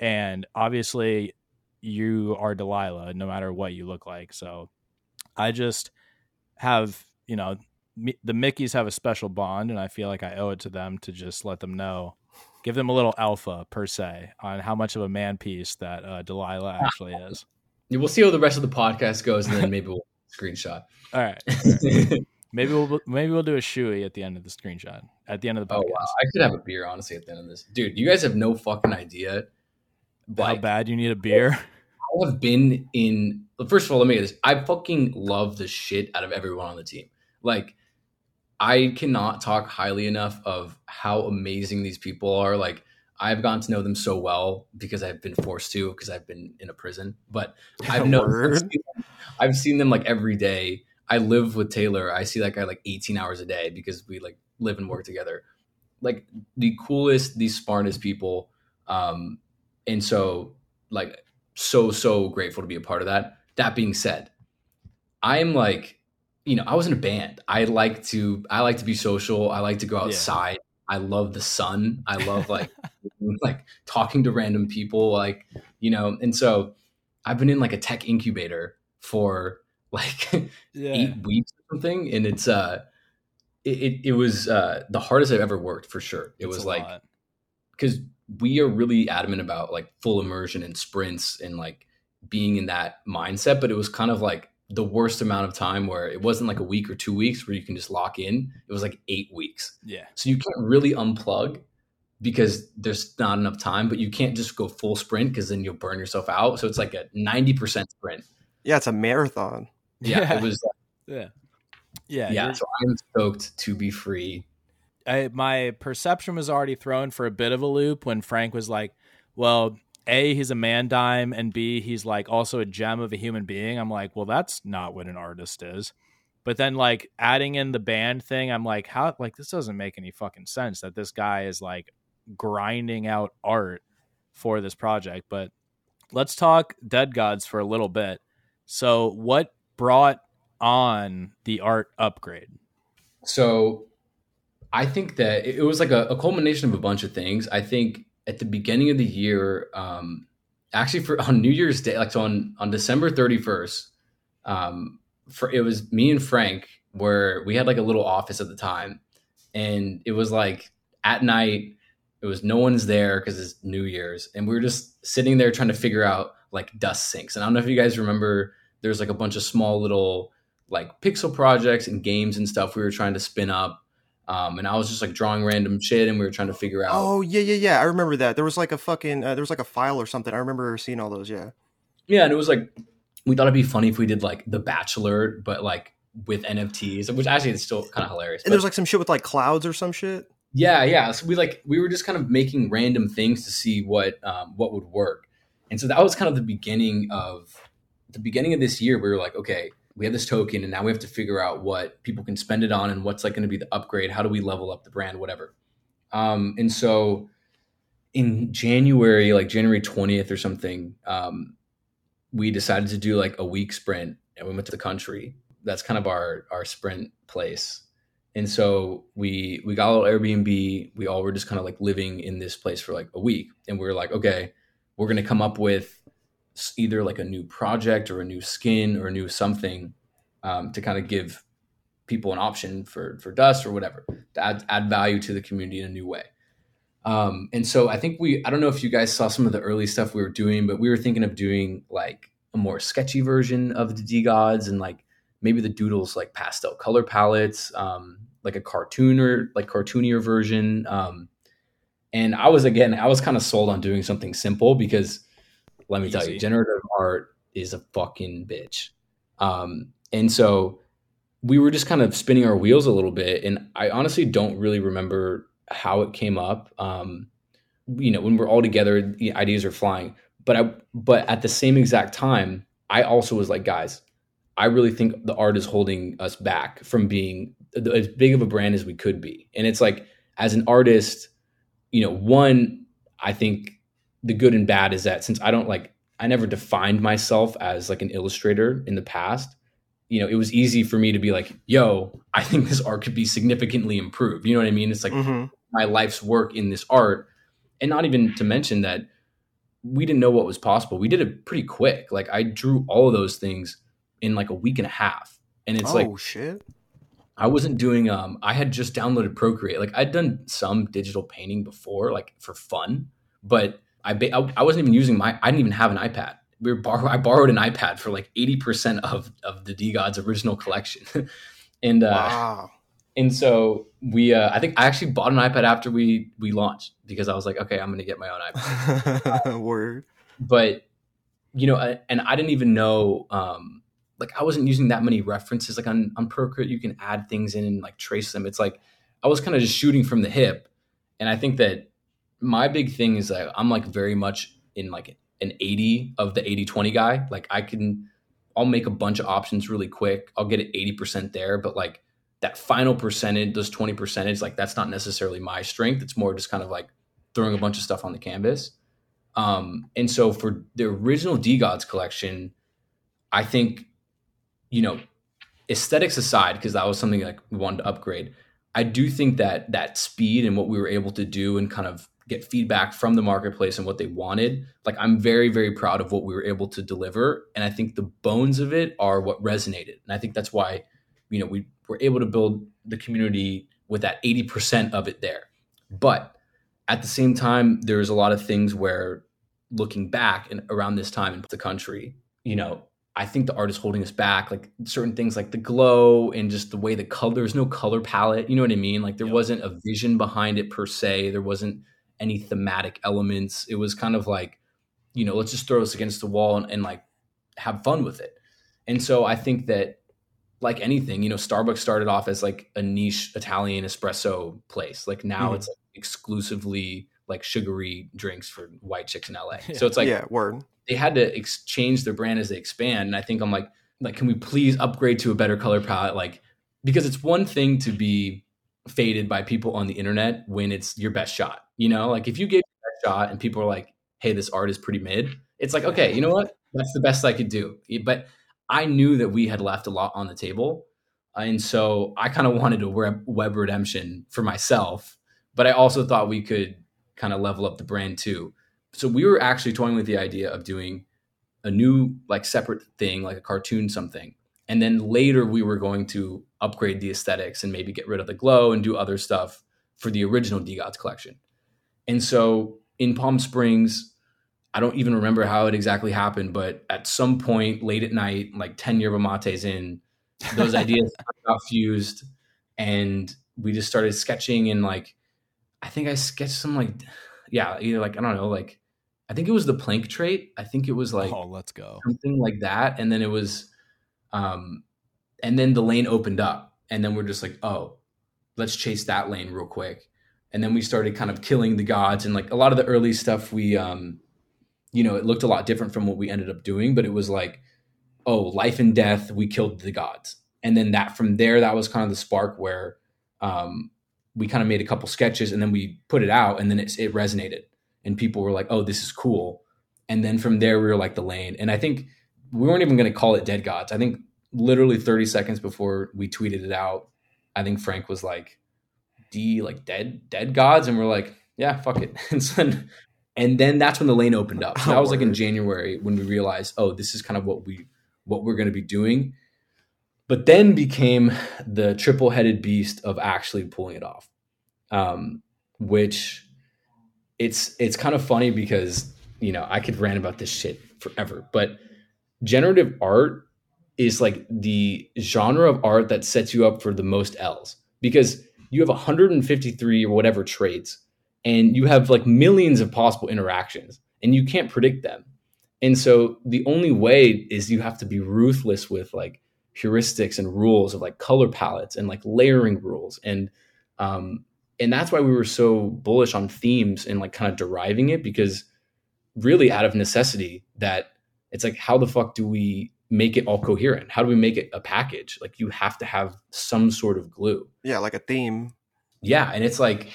And obviously you are Delilah no matter what you look like. So I just have, you know, me, the Mickeys have a special bond and I feel like I owe it to them to just let them know, give them a little alpha per se on how much of a man piece that uh, Delilah actually is. we'll see how the rest of the podcast goes, and then maybe we'll screenshot. All right. Maybe we'll maybe we'll do a shoey at the end of the screenshot. At the end of the Oh podcast. wow, I could have a beer honestly at the end of this, dude. You guys have no fucking idea. How bad you need a beer? I have been in. First of all, let me get this. I fucking love the shit out of everyone on the team. Like, I cannot talk highly enough of how amazing these people are. Like, I've gotten to know them so well because I've been forced to because I've been in a prison. But I've known, I've Word. seen, them, I've seen them like every day. I live with Taylor. I see that guy like 18 hours a day because we like live and work together. Like the coolest, the smartest people. Um, and so like so so grateful to be a part of that. That being said, I'm like, you know, I was in a band. I like to I like to be social. I like to go Yeah. outside. I love the sun. I love like like talking to random people like, you know, and so I've been in like a tech incubator for like Yeah. eight weeks or something and it's uh it, it, it was uh the hardest I've ever worked for sure. It It's was like because we are really adamant about like full immersion and sprints and like being in that mindset but it was kind of like the worst amount of time where it wasn't like a week or two weeks where you can just lock in it was like eight weeks Yeah. so you can't really unplug because there's not enough time but you can't just go full sprint because then you'll burn yourself out so it's like a 90% sprint Yeah, it's a marathon. Yeah, it was uh, Yeah. Yeah. yeah so i'm stoked to be free I, my perception was already thrown for a bit of a loop when Frank was like, "Well, a he's a man dime, and b he's like also a gem of a human being." I'm like, "Well, that's not what an artist is." But then like adding in the band thing, I'm like, "How? Like this doesn't make any fucking sense that this guy is like grinding out art for this project." But let's talk Dead Gods for a little bit. So, what brought on the art upgrade? So I think that it was like a, a, culmination of a bunch of things. I think at the beginning of the year, um, actually for on New Year's Day, like so on on December thirty first, um, for it was me and Frank where we had like a little office at the time, and it was like at night. It was no one's there because it's New Year's, and we were just sitting there trying to figure out like dust sinks. And I don't know if you guys remember, there's like a bunch of small little like pixel projects and games and stuff we were trying to spin up um, and I was just like drawing random shit, and we were trying to figure out. Oh yeah, yeah, yeah. I remember that. There was like a fucking uh, there was like a file or something. I remember seeing all those. Yeah. Yeah, and it was like we thought it'd be funny if we did like The Bachelor, but like with NFTs, which actually is still kind of hilarious. And there's like some shit with like clouds or some shit. Yeah, yeah. So we like we were just kind of making random things to see what um, what would work, and so that was kind of the beginning of the beginning of this year. We were like, okay, we have this token and now we have to figure out what people can spend it on and what's like going to be the upgrade. How do we level up the brand whatever. Um, and so in january like january 20th or something um, we decided to do like a week sprint and we went to the country. That's kind of our our sprint place. And so we we got a little airbnb. We all were just kind of like living in this place for like a week. And we were like okay we're going to come up with either like a new project or a new skin or a new something um, to kind of give people an option for for dust or whatever to add, add value to the community in a new way. Um, and so i think we i don't know if you guys saw some of the early stuff we were doing but we were thinking of doing like a more sketchy version of the DeGods and like maybe the doodles like pastel color palettes um, like a cartoon or like cartoonier version um, and i was again i was kind of sold on doing something simple because let me Easy. tell you, generative art is a fucking bitch. Um, and so we were just kind of spinning our wheels a little bit. And I honestly don't really remember how it came up. Um, you know, when we're all together, the ideas are flying. But I, but at the same exact time, I also was like, guys, I really think the art is holding us back from being as big of a brand as we could be. And it's like, as an artist, you know, one, I think the good and bad is that since I don't like I never defined myself as like an illustrator in the past, you know, it was easy for me to be like, yo, I think this art could be significantly improved. You know what I mean? It's like mm-hmm. my life's work in this art. And not even to mention that we didn't know what was possible. We did it pretty quick. Like I drew all of those things in like a week and a half. And it's oh, like shit. I wasn't doing um I had just downloaded Procreate. Like I'd done some digital painting before, like for fun, but I, ba- I wasn't even using my I didn't even have an iPad. We were bar- I borrowed an iPad for like eighty percent of of the DeGod's original collection, and uh, wow. and so we uh, I think I actually bought an iPad after we we launched because I was like, okay, I'm going to get my own iPad. Word, but you know, I, and I didn't even know. Um, like I wasn't using that many references. Like on on Procreate, you can add things in and like trace them. It's like I was kind of just shooting from the hip, and I think that my big thing is that I'm like very much in like an 80 of the 80 20 guy. Like I can, I'll make a bunch of options really quick. I'll get it 80% there, but like that final percentage, those 20 percentage, like that's not necessarily my strength. It's more just kind of like throwing a bunch of stuff on the canvas. Um, and so for the original DeGods collection, I think, you know, aesthetics aside, because that was something like we wanted to upgrade. I do think that that speed and what we were able to do and kind of get feedback from the marketplace and what they wanted. Like I'm very, very proud of what we were able to deliver. And I think the bones of it are what resonated. And I think that's why, you know, we were able to build the community with that 80% of it there. But at the same time, there's a lot of things where looking back and around this time in the country, you know, I think the art is holding us back. Like certain things like the glow and just the way the color, there's no color palette. You know what I mean? Like there yep. wasn't a vision behind it per se. There wasn't any thematic elements. It was kind of like, you know, let's just throw this against the wall and, and like have fun with it. And so I think that like anything, you know, Starbucks started off as like a niche Italian espresso place. Like now mm-hmm. it's like exclusively like sugary drinks for white chicks in LA. So it's like yeah, word. They had to exchange their brand as they expand, and I think I'm like, like, can we please upgrade to a better color palette? Like, because it's one thing to be faded by people on the internet when it's your best shot. You know, like if you gave that shot and people are like, "Hey, this art is pretty mid," it's like, okay, you know what? That's the best I could do. But I knew that we had left a lot on the table. And so I kind of wanted a web redemption for myself, but I also thought we could kind of level up the brand too. So we were actually toying with the idea of doing a new, like, separate thing, like a cartoon something. And then later we were going to upgrade the aesthetics and maybe get rid of the glow and do other stuff for the original DeGods collection. And so in Palm Springs, I don't even remember how it exactly happened, but at some point late at night, like 10 yerba mates in, those ideas got fused and we just started sketching and like I think I sketched some like yeah, either like I don't know, like I think it was the plank trait. I think it was like oh, let's go something like that, and then it was, um, and then the lane opened up, and then we're just like, oh, let's chase that lane real quick, and then we started kind of killing the gods, and like a lot of the early stuff, we, um, you know, it looked a lot different from what we ended up doing, but it was like, oh, life and death, we killed the gods, and then that from there, that was kind of the spark where, um, we kind of made a couple sketches, and then we put it out, and then it, it resonated and people were like, "Oh, this is cool." And then from there, we were like the lane. And I think we weren't even going to call it Dead Gods. I think literally 30 seconds before we tweeted it out, I think Frank was like, "D like dead dead gods," and we're like, "Yeah, fuck it." And so, and then that's when the lane opened up. So that was like in January when we realized, oh, this is kind of what we what we're going to be doing. But then became the triple headed beast of actually pulling it off, um, which it's it's kind of funny because you know I could rant about this shit forever, but generative art is like the genre of art that sets you up for the most L's because you have 153 or whatever traits and you have like millions of possible interactions and you can't predict them. And so the only way is you have to be ruthless with like heuristics and rules of like color palettes and like layering rules and um, and that's why we were so bullish on themes and like kind of deriving it because really out of necessity that it's like how the fuck do we make it all coherent how do we make it a package like you have to have some sort of glue yeah like a theme yeah and it's like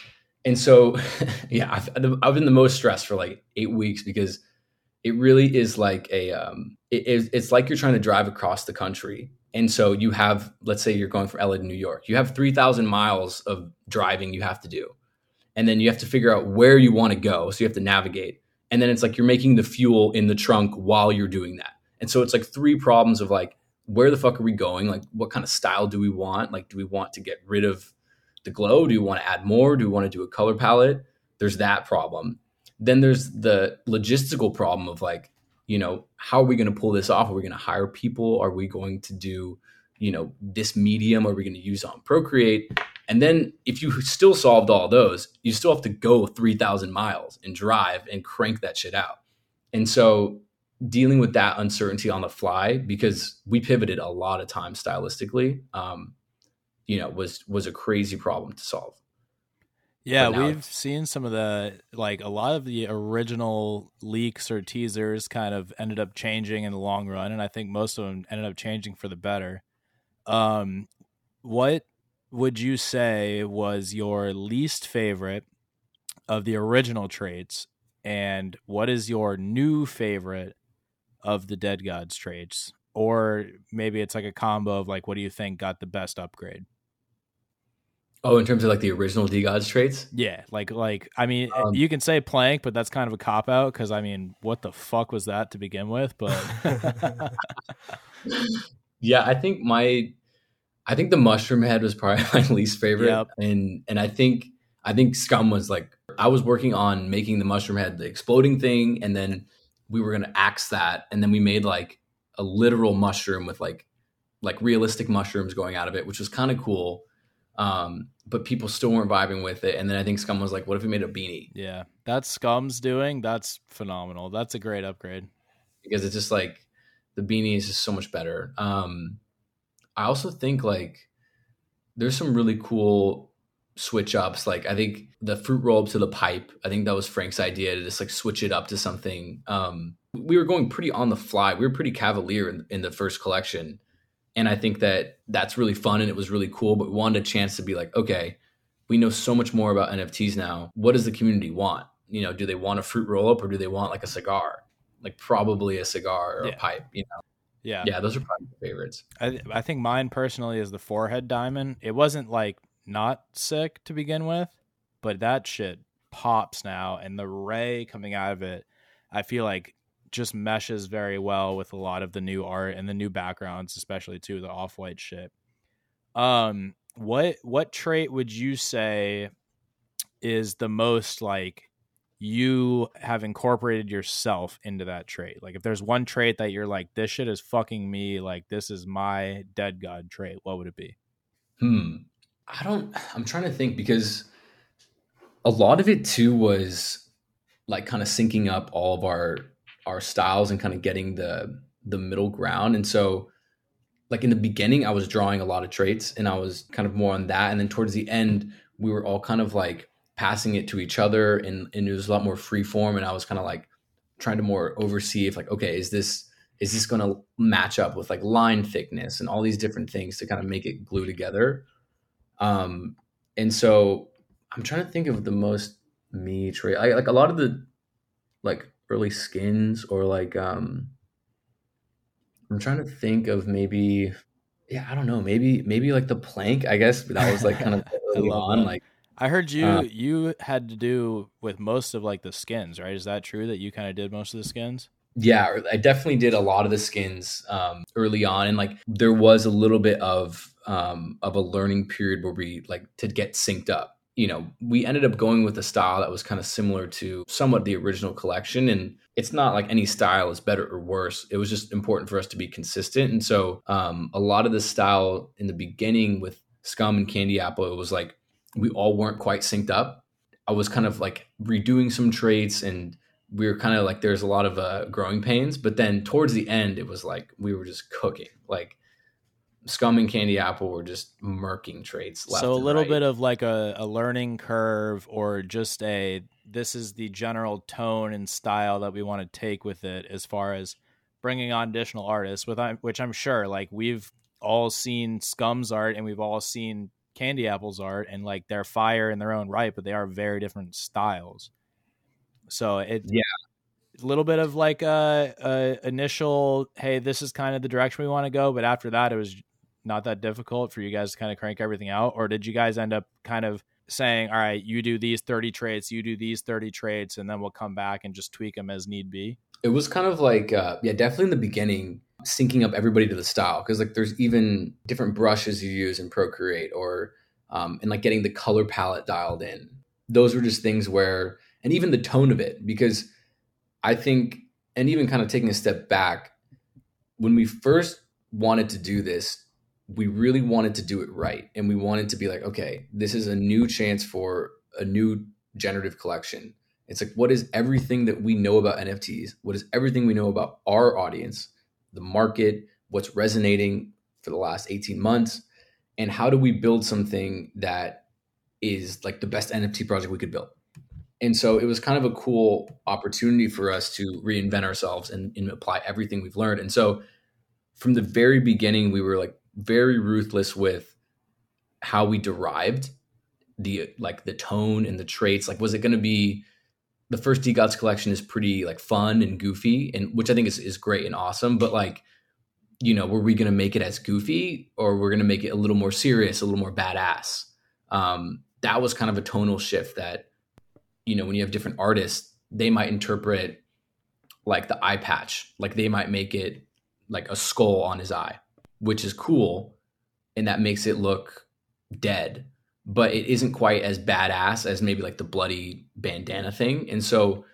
and so yeah I've, I've been the most stressed for like eight weeks because it really is like a um it, it's like you're trying to drive across the country and so you have, let's say you're going from LA to New York, you have 3,000 miles of driving you have to do. And then you have to figure out where you want to go. So you have to navigate. And then it's like you're making the fuel in the trunk while you're doing that. And so it's like three problems of like, where the fuck are we going? Like, what kind of style do we want? Like, do we want to get rid of the glow? Do we want to add more? Do we want to do a color palette? There's that problem. Then there's the logistical problem of like, you know, how are we going to pull this off? Are we going to hire people? Are we going to do, you know, this medium? Are we going to use on Procreate? And then if you still solved all those, you still have to go 3,000 miles and drive and crank that shit out. And so dealing with that uncertainty on the fly, because we pivoted a lot of times stylistically, um, you know, was was a crazy problem to solve. Yeah, we've seen some of the like a lot of the original leaks or teasers kind of ended up changing in the long run, and I think most of them ended up changing for the better. Um, what would you say was your least favorite of the original traits, and what is your new favorite of the Dead Gods traits? Or maybe it's like a combo of like, what do you think got the best upgrade? Oh, in terms of like the original DeGods traits? Yeah, like like I mean, um, you can say plank, but that's kind of a cop out because I mean, what the fuck was that to begin with? But yeah, I think my I think the mushroom head was probably my least favorite, yep. and and I think I think scum was like I was working on making the mushroom head the exploding thing, and then we were gonna axe that, and then we made like a literal mushroom with like like realistic mushrooms going out of it, which was kind of cool. Um, but people still weren't vibing with it. And then I think Scum was like, "What if we made a beanie?" Yeah, that's Scum's doing. That's phenomenal. That's a great upgrade because it's just like the beanie is just so much better. Um, I also think like there's some really cool switch ups. Like I think the fruit roll up to the pipe. I think that was Frank's idea to just like switch it up to something. Um, we were going pretty on the fly. We were pretty cavalier in, in the first collection and I think that that's really fun and it was really cool. But we wanted a chance to be like, okay, we know so much more about NFTs now. What does the community want? You know, do they want a fruit roll up or do they want like a cigar? Like probably a cigar or yeah. a pipe, you know? Yeah. Yeah, those are probably my favorites. I I think mine personally is the forehead diamond. It wasn't like not sick to begin with, but that shit pops now and the ray coming out of it, I feel like just meshes very well with a lot of the new art and the new backgrounds, especially too the off-white shit. Um what what trait would you say is the most like you have incorporated yourself into that trait. Like if there's one trait that you're like, this shit is fucking me, like this is my dead god trait, what would it be? Hmm. I don't I'm trying to think because a lot of it too was like kind of syncing up all of our our styles and kind of getting the the middle ground. And so like in the beginning I was drawing a lot of traits and I was kind of more on that. And then towards the end, we were all kind of like passing it to each other and, and it was a lot more free form and i was kind of like trying to more oversee if like okay is this is this going to match up with like line thickness and all these different things to kind of make it glue together um and so i'm trying to think of the most me trait I, like a lot of the like early skins or like um i'm trying to think of maybe yeah i don't know maybe maybe like the plank i guess that was like kind of early on that. like I heard you Uh, you had to do with most of like the skins, right? Is that true that you kind of did most of the skins? Yeah, I definitely did a lot of the skins um, early on, and like there was a little bit of um, of a learning period where we like to get synced up. You know, we ended up going with a style that was kind of similar to somewhat the original collection, and it's not like any style is better or worse. It was just important for us to be consistent, and so um, a lot of the style in the beginning with Scum and Candy Apple, it was like we all weren't quite synced up. I was kind of like redoing some traits and we were kind of like there's a lot of uh, growing pains but then towards the end it was like we were just cooking like scum and candy apple were just murking traits so a little right. bit of like a, a learning curve or just a this is the general tone and style that we want to take with it as far as bringing on additional artists with which i'm sure like we've all seen scum's art and we've all seen candy apple's art and like they're fire in their own right but they are very different styles so it Yeah. a little bit of like a, a initial hey this is kind of the direction we want to go but after that it was not that difficult for you guys to kind of crank everything out or did you guys end up kind of saying all right you do these 30 traits you do these 30 traits and then we'll come back and just tweak them as need be it was kind of like uh, yeah definitely in the beginning syncing up everybody to the style because like there's even different brushes you use in procreate or um, and like getting the color palette dialed in. Those were just things where and even the tone of it because i think and even kind of taking a step back when we first wanted to do this we really wanted to do it right and we wanted to be like okay this is a new chance for a new generative collection. It's like what is everything that we know about nfts what is everything we know about our audience the market what's resonating for the last 18 months and how do we build something that is like the best nft project we could build? And so it was kind of a cool opportunity for us to reinvent ourselves and, and apply everything we've learned. And so from the very beginning we were like very ruthless with how we derived the like the tone and the traits. Like was it going to be the first DeGods collection is pretty like fun and goofy and which I think is, is great and awesome but like you know were we going to make it as goofy or we're going to make it a little more serious a little more badass? Um that was kind of a tonal shift that you know when you have different artists they might interpret like the eye patch like they might make it like a skull on his eye which is cool and that makes it look dead but it isn't quite as badass as maybe like the bloody bandana thing. And so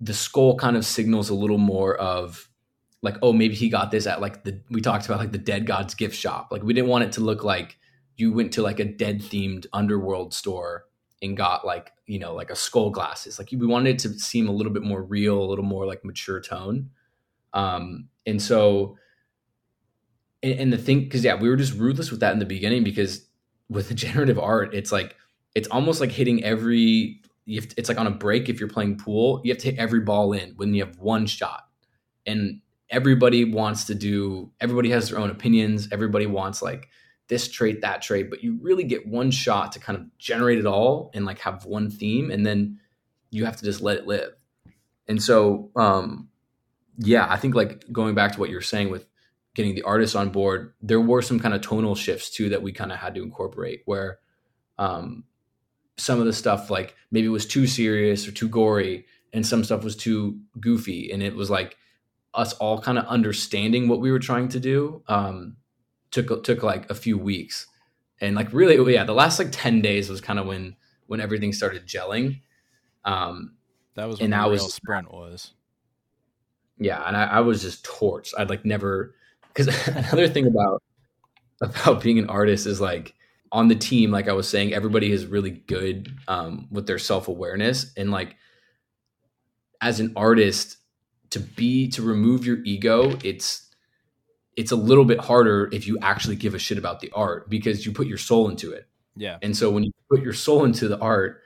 the skull kind of signals a little more of like oh maybe he got this at like the we talked about like the dead god's gift shop. Like we didn't want it to look like you went to like a dead themed underworld store and got like you know like a skull glasses. Like we wanted it to seem a little bit more real a little more like mature tone. Um and so and, and the thing because yeah we were just ruthless with that in the beginning because with the generative art it's like it's almost like hitting every to- it's like on a break if you're playing pool you have to hit every ball in when you have one shot. And everybody wants to do everybody has their own opinions everybody wants like this trait that trait but you really get one shot to kind of generate it all and like have one theme and then you have to just let it live. And so um yeah i think like going back to what you're saying with getting the artists on board, there were some kind of tonal shifts too that we kind of had to incorporate where um, some of the stuff like maybe was too serious or too gory and some stuff was too goofy and it was like us all kind of understanding what we were trying to do um, took took like a few weeks and like really yeah the last like 10 days was kind of when when everything started gelling um That was And when the was- real sprint was. yeah and I, I was just torched i'd like never because another thing about about being an artist is like on the team like i was saying everybody is really good um, with their self-awareness. And like as an artist to be to remove your ego it's it's a little bit harder if you actually give a shit about the art because you put your soul into it. Yeah. and so when you put your soul into the art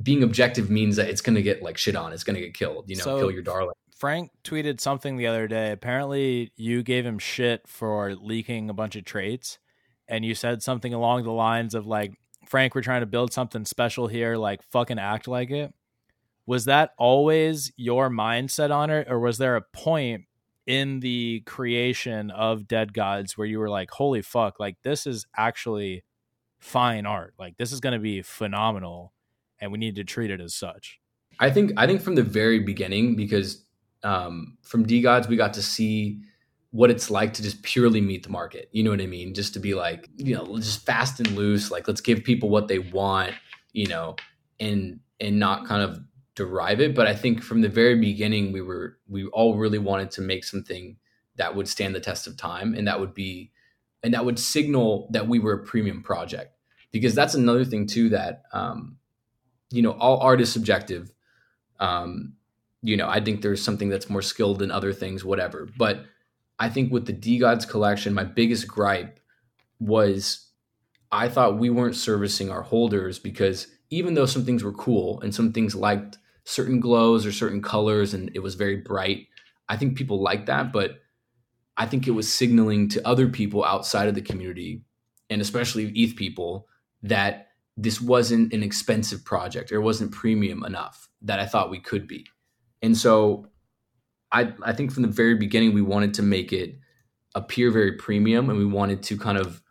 being objective means that it's going to get like shit on it's going to get killed you know So- kill your darling Frank tweeted something the other day. Apparently, you gave him shit for leaking a bunch of traits, and you said something along the lines of like, "Frank, we're trying to build something special here. Like, fucking act like it." Was that always your mindset on it, or was there a point in the creation of Dead Gods where you were like, "Holy fuck! Like, this is actually fine art. Like, this is going to be phenomenal, and we need to treat it as such." I think I think from the very beginning, because um, from DeGods we got to see what it's like to just purely meet the market. You know what I mean? Just to be like, you know, just fast and loose. Like, let's give people what they want, you know, and and not kind of derive it. But I think from the very beginning, we were we all really wanted to make something that would stand the test of time, and that would be and that would signal that we were a premium project. Because that's another thing too that um, you know, all art is subjective. Um, you know, I think there's something that's more skilled than other things, whatever. But I think with the DeGods collection, my biggest gripe was I thought we weren't servicing our holders because even though some things were cool and some things liked certain glows or certain colors and it was very bright, I think people liked that. But I think it was signaling to other people outside of the community and especially ETH people that this wasn't an expensive project or it wasn't premium enough that I thought we could be. And so I I think from the very beginning we wanted to make it appear very premium and we wanted to kind of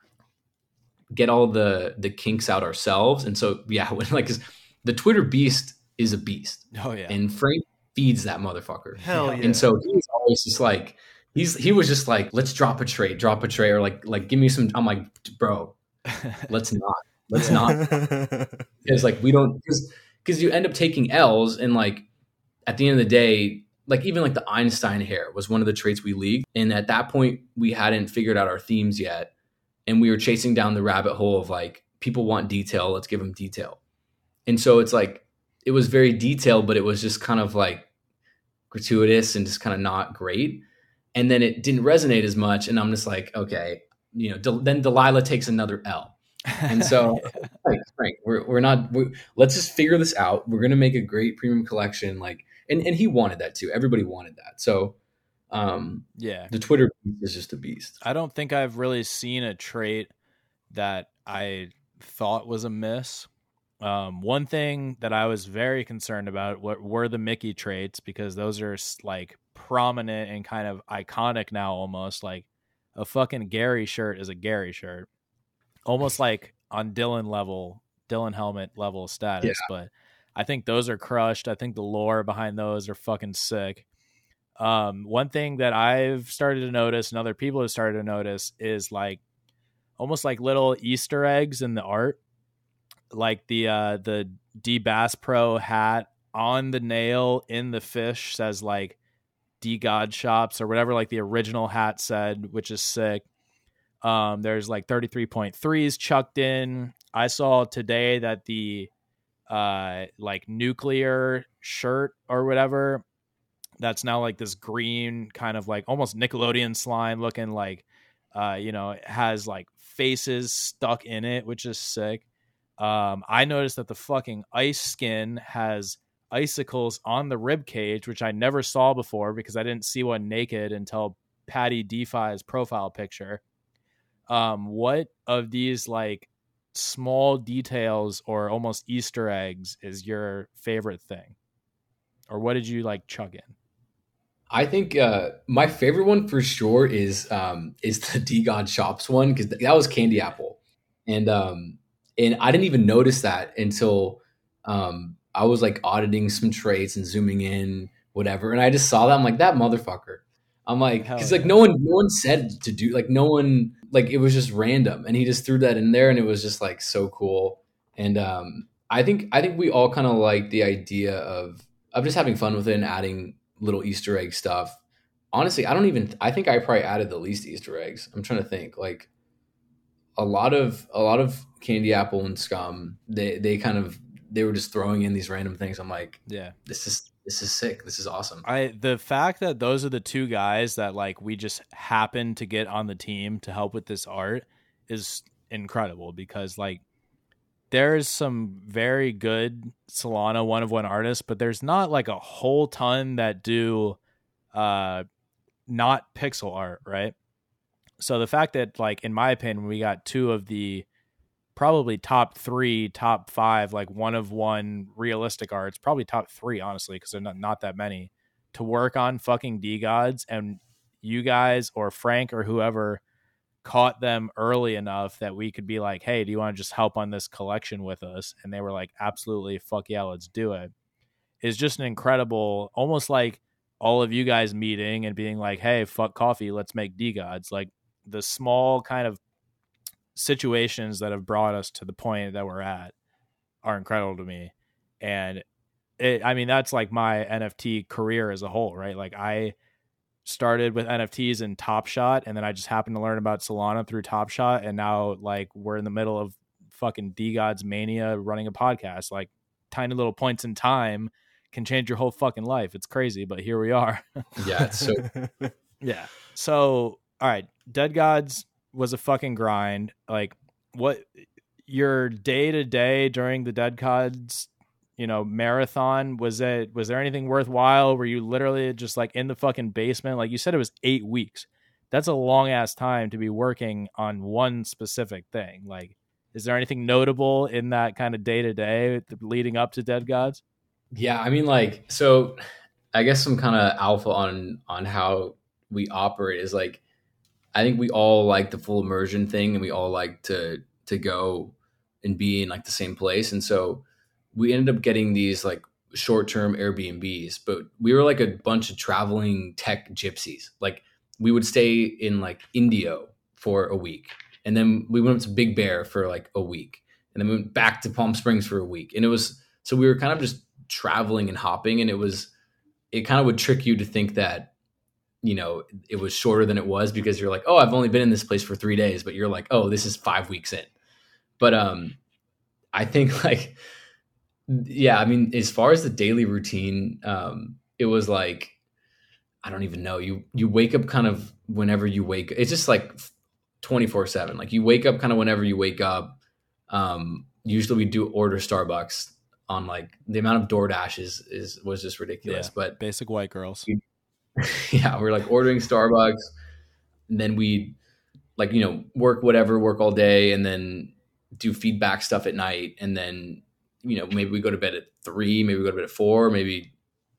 get all the the kinks out ourselves. And so yeah, when like 'cause the Twitter beast is a beast. Oh yeah. And Frank feeds that motherfucker. Hell yeah. And so he's always just like he's he was just like, let's drop a trade, drop a trade, or like like give me some I'm like, bro, let's not. Let's not it's like we don't because because you end up taking L's and like at the end of the day, like even like the Einstein hair was one of the traits we leagued, and at that point we hadn't figured out our themes yet, and we were chasing down the rabbit hole of like people want detail, let's give them detail, and so it's like it was very detailed, but it was just kind of like gratuitous and just kind of not great, and then it didn't resonate as much, and I'm just like okay, you know, Del- then Delilah takes another L. And so, like, Frank, we're, we're not, we let's just figure this out. We're going to make a great premium collection. Like, and, and he wanted that too. Everybody wanted that. So, um, yeah. the Twitter is just a beast. I don't think I've really seen a trait that I thought was a miss. Um, one thing that I was very concerned about what were the Mickey traits because those are like prominent and kind of iconic now almost like a fucking Gary shirt is a Gary shirt. Almost like on Dylan level, Dylan helmet level status, but I think those are crushed. I think the lore behind those are fucking sick. Um, one thing that I've started to notice and other people have started to notice is like almost like little Easter eggs in the art. Like the uh the D Bass Pro hat on the nail in the fish says like DeGod Shops or whatever like the original hat said, which is sick. Um, there's like 33.3s chucked in. I saw today that the uh like nuclear shirt or whatever that's now like this green kind of like almost Nickelodeon slime looking like uh you know it has like faces stuck in it which is sick. Um I noticed that the fucking ice skin has icicles on the rib cage which I never saw before because I didn't see one naked until Patty DeFi's profile picture. Um what of these like small details or almost easter eggs is your favorite thing? Or what did you like chug in? I think uh, my favorite one for sure is um, is the DeGod Shops one because that was candy apple, and um, and I didn't even notice that until um, I was like auditing some traits and zooming in, whatever, and I just saw that I'm like that motherfucker. I'm like, because like no one, no one said to do like no one like it was just random, and he just threw that in there, and it was just like so cool. And um, I think I think we all kind of like the idea of of just having fun with it and adding little Easter egg stuff. Honestly, I don't even. I think I probably added the least Easter eggs. I'm trying to think. Like a lot of a lot of Candy Apple and Scum, they they kind of they were just throwing in these random things. I'm like, yeah, this is this is sick. This is awesome. I the fact that those are the two guys that like we just happened to get on the team to help with this art is incredible because like there's some very good Solana one of one artists, but there's not like a whole ton that do uh not pixel art, right? So the fact that like in my opinion we got two of the probably top 3, top 5 like one of one realistic arts, probably top 3 honestly because they're not not that many to work on fucking DeGods. and you guys or Frank or whoever caught them early enough that we could be like, hey, do you want to just help on this collection with us? And they were like, absolutely, fuck yeah, let's do it. Is just an incredible, almost like all of you guys meeting and being like, hey, fuck coffee, let's make DeGods. Like the small kind of situations that have brought us to the point that we're at are incredible to me. And it, I mean, that's like my NFT career as a whole, right? Like I, started with NFTs in Top Shot, and then I just happened to learn about Solana through Top Shot, and now like we're in the middle of fucking DeGods mania, running a podcast. Like tiny little points in time can change your whole fucking life. It's crazy, but here we are. yeah, so yeah. So all right, Dead Gods was a fucking grind. Like what your day to day during the Dead Gods you know marathon was it was there anything worthwhile? Were you literally just like in the fucking basement? Like you said it was eight weeks. That's a long ass time to be working on one specific thing. Like is there anything notable in that kind of day to day leading up to dead gods? Yeah i mean like so i guess some kind of alpha on on how we operate is like i think we all like the full immersion thing and we all like to to go and be in like the same place and so we ended up getting these like short-term Airbnbs, but we were like a bunch of traveling tech gypsies. Like we would stay in like Indio for a week, and then we went up to Big Bear for like a week, and then we went back to Palm Springs for a week, and it was so we were kind of just traveling and hopping, and it was it kind of would trick you to think that you know it was shorter than it was because you're like, oh, I've only been in this place for three days, but you're like, oh, this is five weeks in. But um, I think like yeah, I mean, as far as the daily routine, um, it was like I don't even know. You you wake up kind of whenever you wake. It's just like twenty four seven. Like you wake up kind of whenever you wake up. Um, usually we do order Starbucks on like the amount of DoorDash is is was just ridiculous. Yeah, but basic white girls. We, yeah, we're like ordering Starbucks, and then we like you know work whatever work all day, and then do feedback stuff at night, and then you know, maybe we go to bed at three, maybe we go to bed at four, maybe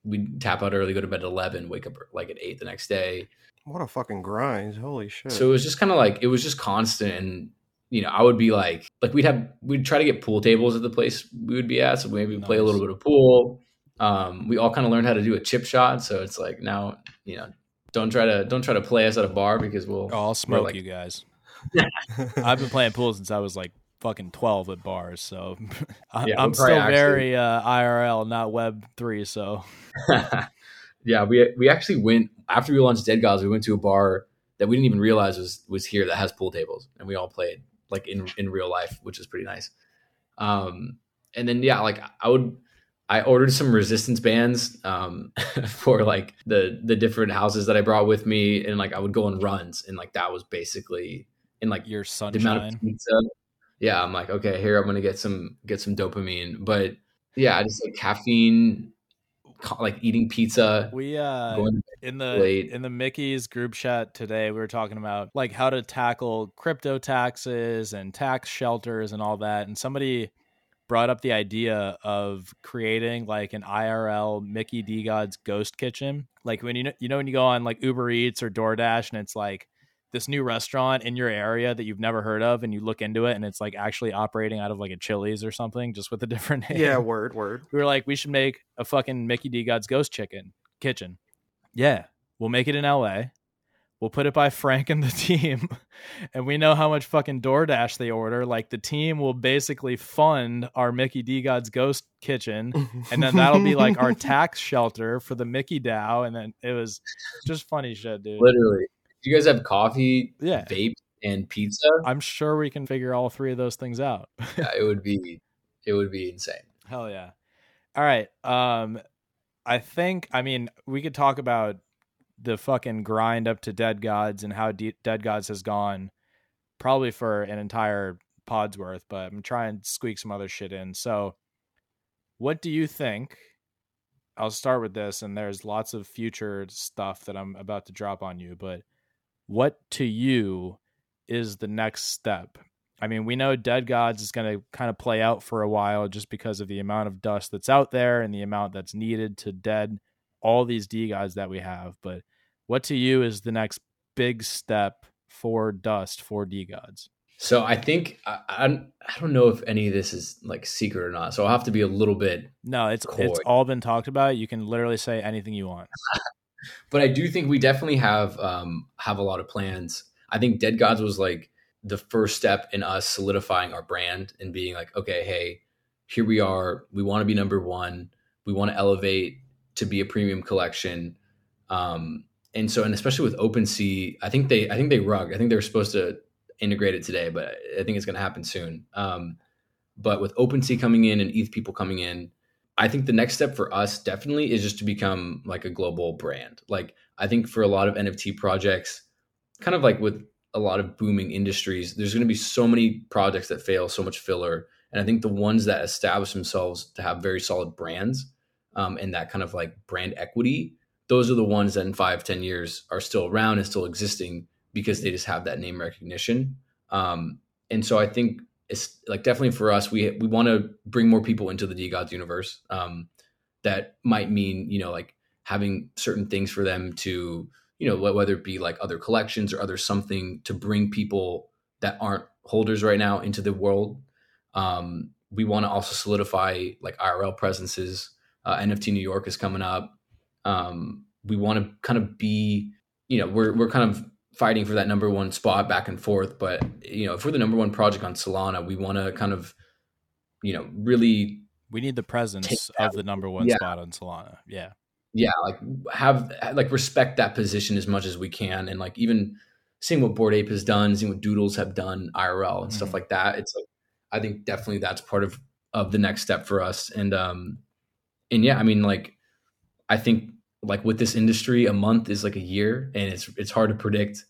we tap out early, go to bed at 11, wake up like at eight the next day. What a fucking grind. Holy shit. So it was just kind of like, it was just constant. And, you know, I would be like, like we'd have, we'd try to get pool tables at the place we would be at. So maybe nice. play a little bit of pool. Um, we all kind of learned how to do a chip shot. So it's like now, you know, don't try to, don't try to play us at a bar because we'll, oh, I'll smoke like, you guys. I've been playing pool since I was like fucking 12 at bars. So I, yeah, I'm still actually, very uh, IRL, not Web 3. So yeah, we, we actually went after we launched Dead Gods, we went to a bar that we didn't even realize was, was here that has pool tables and we all played like in, in real life, which is pretty nice. Um, and then, yeah, like I would, I ordered some resistance bands um, for like the the different houses that I brought with me, and like I would go on runs, and like that was basically in like your sunshine. The amount of pizza, yeah, I'm like, okay, here I'm gonna get some get some dopamine. But yeah, I just like caffeine, like eating pizza. We uh in the late. in the Mickey's group chat today, we were talking about like how to tackle crypto taxes and tax shelters and all that. And somebody brought up the idea of creating like an IRL Mickey DeGod's ghost kitchen like when you know, you know when you go on like Uber Eats or DoorDash and it's like this new restaurant in your area that you've never heard of and you look into it and it's like actually operating out of like a Chili's or something just with a different name. Yeah, word, word. We were like, we should make a fucking Mickey DeGod's Ghost Chicken kitchen. Yeah, we'll make it in LA. We'll put it by Frank and the team. and we know how much fucking DoorDash they order. Like the team will basically fund our Mickey DeGod's Ghost Kitchen. And then that'll be like our tax shelter for the Mickey Dow. And then it was just funny shit, dude. Literally. Do you guys have coffee, Yeah. vape, and pizza? I'm sure we can figure all three of those things out. yeah, it would be it would be insane. Hell yeah. All right. Um I think I mean we could talk about the fucking grind up to Dead Gods and how de- Dead Gods has gone probably for an entire pod's worth, but I'm trying to squeak some other shit in. So what do you think? I'll start with this and there's lots of future stuff that I'm about to drop on you, but what to you is the next step? I mean, we know Dead Gods is going to kind of play out for a while just because of the amount of dust that's out there and the amount that's needed to dead all these DeGods that we have. But what to you is the next big step for dust for DeGods? So I think I, I I don't know if any of this is like secret or not. So I'll have to be a little bit, No, it's Coy. it's all been talked about. You can literally say anything you want. but I do think we definitely have um have a lot of plans. I think Dead Gods was like the first step in us solidifying our brand and being like, okay, hey, here we are. We want to be number one. We want to elevate to be a premium collection. Um, and so, and especially with OpenSea, I think they, I think they rug. I think they were supposed to integrate it today, but I think it's going to happen soon. Um, but with OpenSea coming in and ETH people coming in, I think the next step for us definitely is just to become like a global brand. Like I think for a lot of NFT projects, kind of like with a lot of booming industries, there's going to be so many projects that fail, so much filler. And I think the ones that establish themselves to have very solid brands um, and that kind of like brand equity, those are the ones that in five, ten years are still around and still existing because they just have that name recognition. Um, and so I think it's like definitely for us, we we want to bring more people into the DeGods universe. Um, that might mean you know like having certain things for them to you know whether it be like other collections or other something to bring people that aren't holders right now into the world. Um, we want to also solidify like IRL presences. Uh, NFT New York is coming up. Um, we want to kind of be, you know, we're we're kind of fighting for that number one spot back and forth. But you know, if we're the number one project on Solana, we want to kind of, you know, really We need the presence of the number one Yeah. spot on Solana. Yeah. yeah like have like respect that position as much as we can and like even seeing what Bored Ape has done seeing what doodles have done irl and stuff Mhm. like that it's like i think definitely that's part of of the next step for us and um and yeah i mean like i think like with this industry a month is like a year and it's it's hard to predict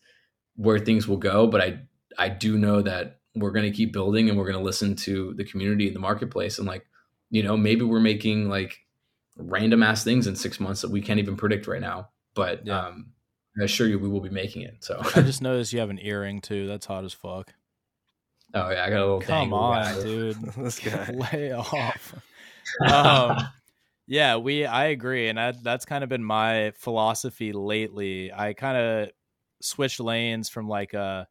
where things will go but i i do know that we're going to keep building and we're going to listen to the community and the marketplace and like you know maybe we're making like random ass things in six months that we can't even predict right now. But Yeah. um, I assure you, we will be making it. So, I just noticed you have an earring too. That's hot as fuck. oh yeah, I got a little. Come on, guy. dude. this guy. Lay off. um, yeah, we. I agree, and that, that's kind of been my philosophy lately. I kind of switched lanes from like a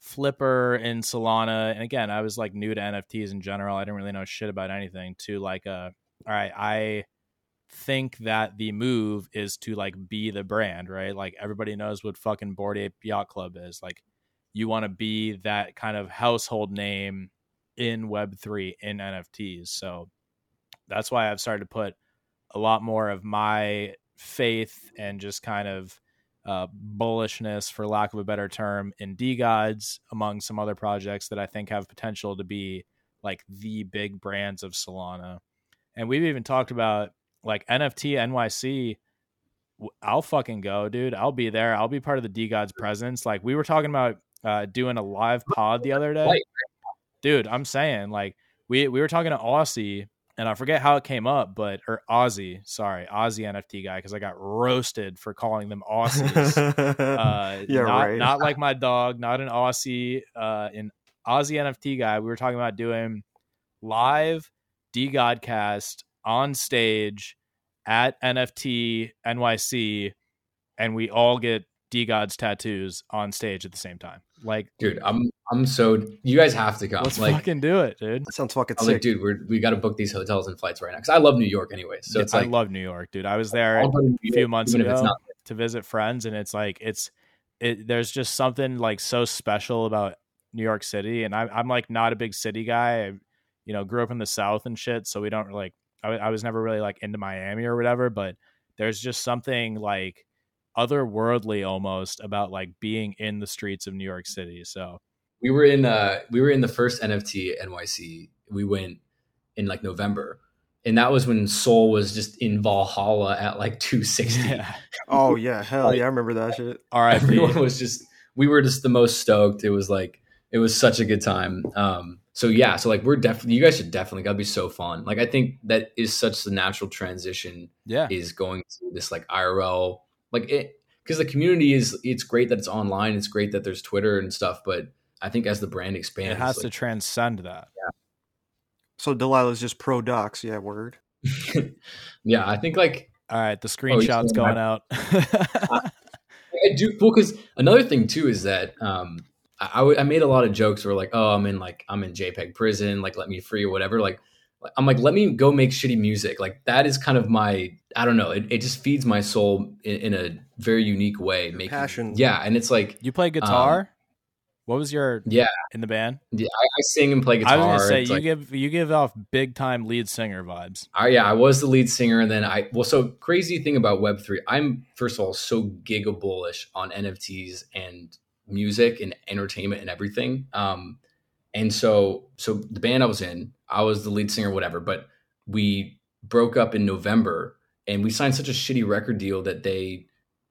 flipper in Solana, and again, I was like new to NFTs in general. I didn't really know shit about anything. To like a, all right, I think that the move is to like be the brand, right? Like everybody knows what fucking Bored Ape Yacht Club is. Like you want to be that kind of household name in Web3 in NFTs. So that's why I've started to put a lot more of my faith and just kind of uh, bullishness, for lack of a better term, in DeGods among some other projects that I think have potential to be like the big brands of Solana. And we've even talked about like NFT NYC. I'll fucking go, dude. I'll be there. I'll be part of the DeGods presence. Like we were talking about uh, doing a live pod the other day dude i'm saying like we we were talking to aussie and i forget how it came up but or aussie sorry aussie nft guy because i got roasted for calling them aussies uh Yeah, not, right. not like my dog not an aussie uh an aussie nft guy we were talking about doing live DeGodCast on stage at NFT NYC, and we all get DeGods tattoos on stage at the same time. Like, dude, I'm I'm so you guys have to come. let's like, fucking do it, dude. That sounds fucking I'm sick. like, dude, we're we got to book these hotels and flights right now because I love New York anyway. So it's I like love New York, dude. I was there I'll a go to New few months even if it's ago not- to visit friends, and it's like it's it. There's just something like so special about New York City, and I'm I'm like not a big city guy. I, you know, grew up in the South and shit, so we don't like. I, I was never really like into Miami or whatever, but there's just something like otherworldly almost about like being in the streets of New York City. So we were in uh we were in the first NFT at NYC. We went in like November. And that was when Sol was just in Valhalla at like 260. yeah, oh yeah, hell yeah, I remember that shit. All right. Everyone was just we were just the most stoked. It was like it was such a good time. Um so yeah, so like we're definitely you guys should definitely gotta be so fun. Like I think that is such the natural transition Yeah, is going to this like IRL like it because the community is it's great that it's online. It's great that there's Twitter and stuff, but I think as the brand expands, it has like, to transcend that. yeah. So Delilah's just pro docs, yeah, word. yeah, I think like All right, the Oh, you screenshot's see going my- out. I do well because another thing too is that um I, I w- I made a lot of jokes where like oh I'm in like I'm in JPEG prison like let me free or whatever like I'm like let me go make shitty music like that is kind of my I don't know it, it just feeds my soul in, in a very unique way making passion. yeah and it's like you play guitar? what was your Um, yeah in the band? yeah I, I sing and play guitar I was gonna say It's you like- give you give off big time lead singer vibes. I, yeah, I was the lead singer, and then I well, so crazy thing about Web three. I'm first of all so giga bullish on NFTs and music and entertainment and everything. Um, and so so the band I was in, I was the lead singer, whatever. But we broke up in November, and we signed such a shitty record deal that they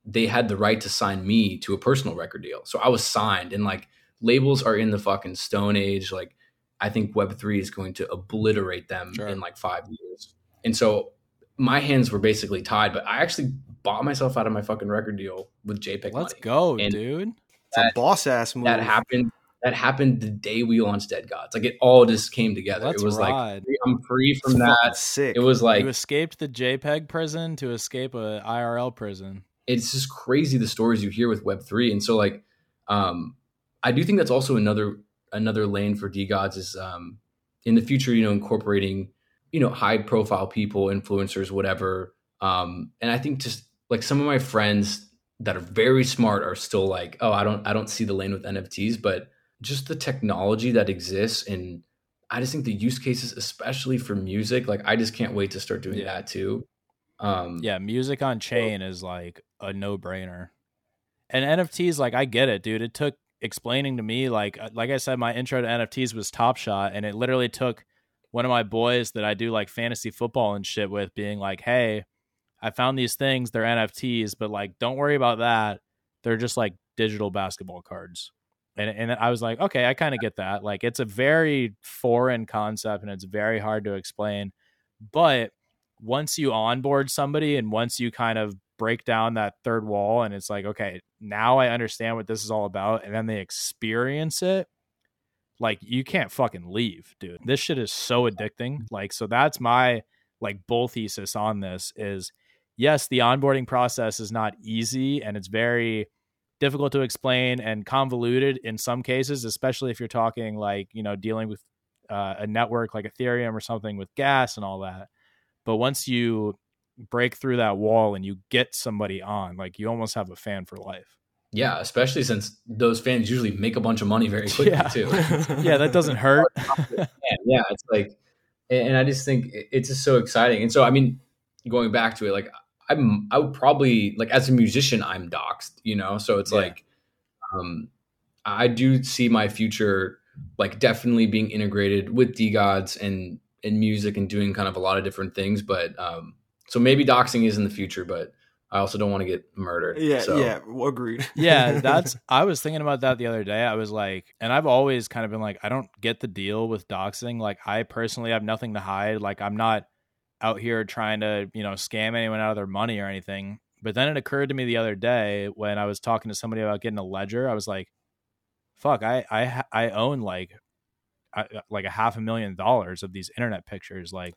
they had the right to sign me to a personal record deal. So I was signed, and like labels are in the fucking stone age, like. I think Web3 is going to obliterate them Sure. in like five years. And so my hands were basically tied, but I actually bought myself out of my fucking record deal with JPEG Let's money. go, And- dude. It's a boss ass move. That happened. That happened the day we launched Dead Gods. Like it all just came together. Let's it was ride. like I'm free from fucking that. sick. It was like you escaped the JPEG prison to escape a IRL prison. it's just crazy the stories you hear with Web three, and so like, um, I do think that's also another another lane for DeGods is um, in the future, you know, incorporating you know high profile people, influencers, whatever. Um, and I think just like some of my friends that are very smart are still like, oh, I don't I don't see the lane with NFTs, but just the technology that exists and I just think the use cases, especially for music, like I just can't wait to start doing Yeah. that too. Um, Yeah, music on chain is like a no brainer. And NFTs, like I get it, dude. It took explaining to me, like uh, like I said, my intro to NFTs was Top Shot, and it literally took one of my boys that I do like fantasy football and shit with being like, "Hey, I found these things. They're NFTs, but like, don't worry about that. They're just like digital basketball cards." And and I was like, "Okay, I kind of get that. Like, it's a very foreign concept, and it's very hard to explain, but." once you onboard somebody and once you kind of break down that third wall and it's like okay now i understand what this is all about and then they experience it like you can't fucking leave dude this shit is so addicting mm-hmm. like so that's my like bull thesis on this is yes the onboarding process is not easy and it's very difficult to explain and convoluted in some cases especially if you're talking like you know dealing with uh, a network like ethereum or something with gas and all that but once you break through that wall and you get somebody on like you almost have a fan for life Yeah, especially since those fans usually make a bunch of money very quickly Yeah. too. yeah that doesn't hurt yeah, it's like, and and I just think it's just so exciting. And so, I mean, going back to it, like I'm, I would probably like as a musician, I'm doxxed, you know. So it's Yeah. like, um, I do see my future like definitely being integrated with DeGods and and music and doing kind of a lot of different things. But um, so maybe doxing is in the future, but I also don't want to get murdered. yeah, so. yeah, agreed. yeah that's i was thinking about that the other day i was like and i've always kind of been like i don't get the deal with doxing like i personally have nothing to hide like i'm not out here trying to you know scam anyone out of their money or anything but then it occurred to me the other day when i was talking to somebody about getting a ledger i was like fuck i i i own like I, uh, like a half a million dollars of these internet pictures like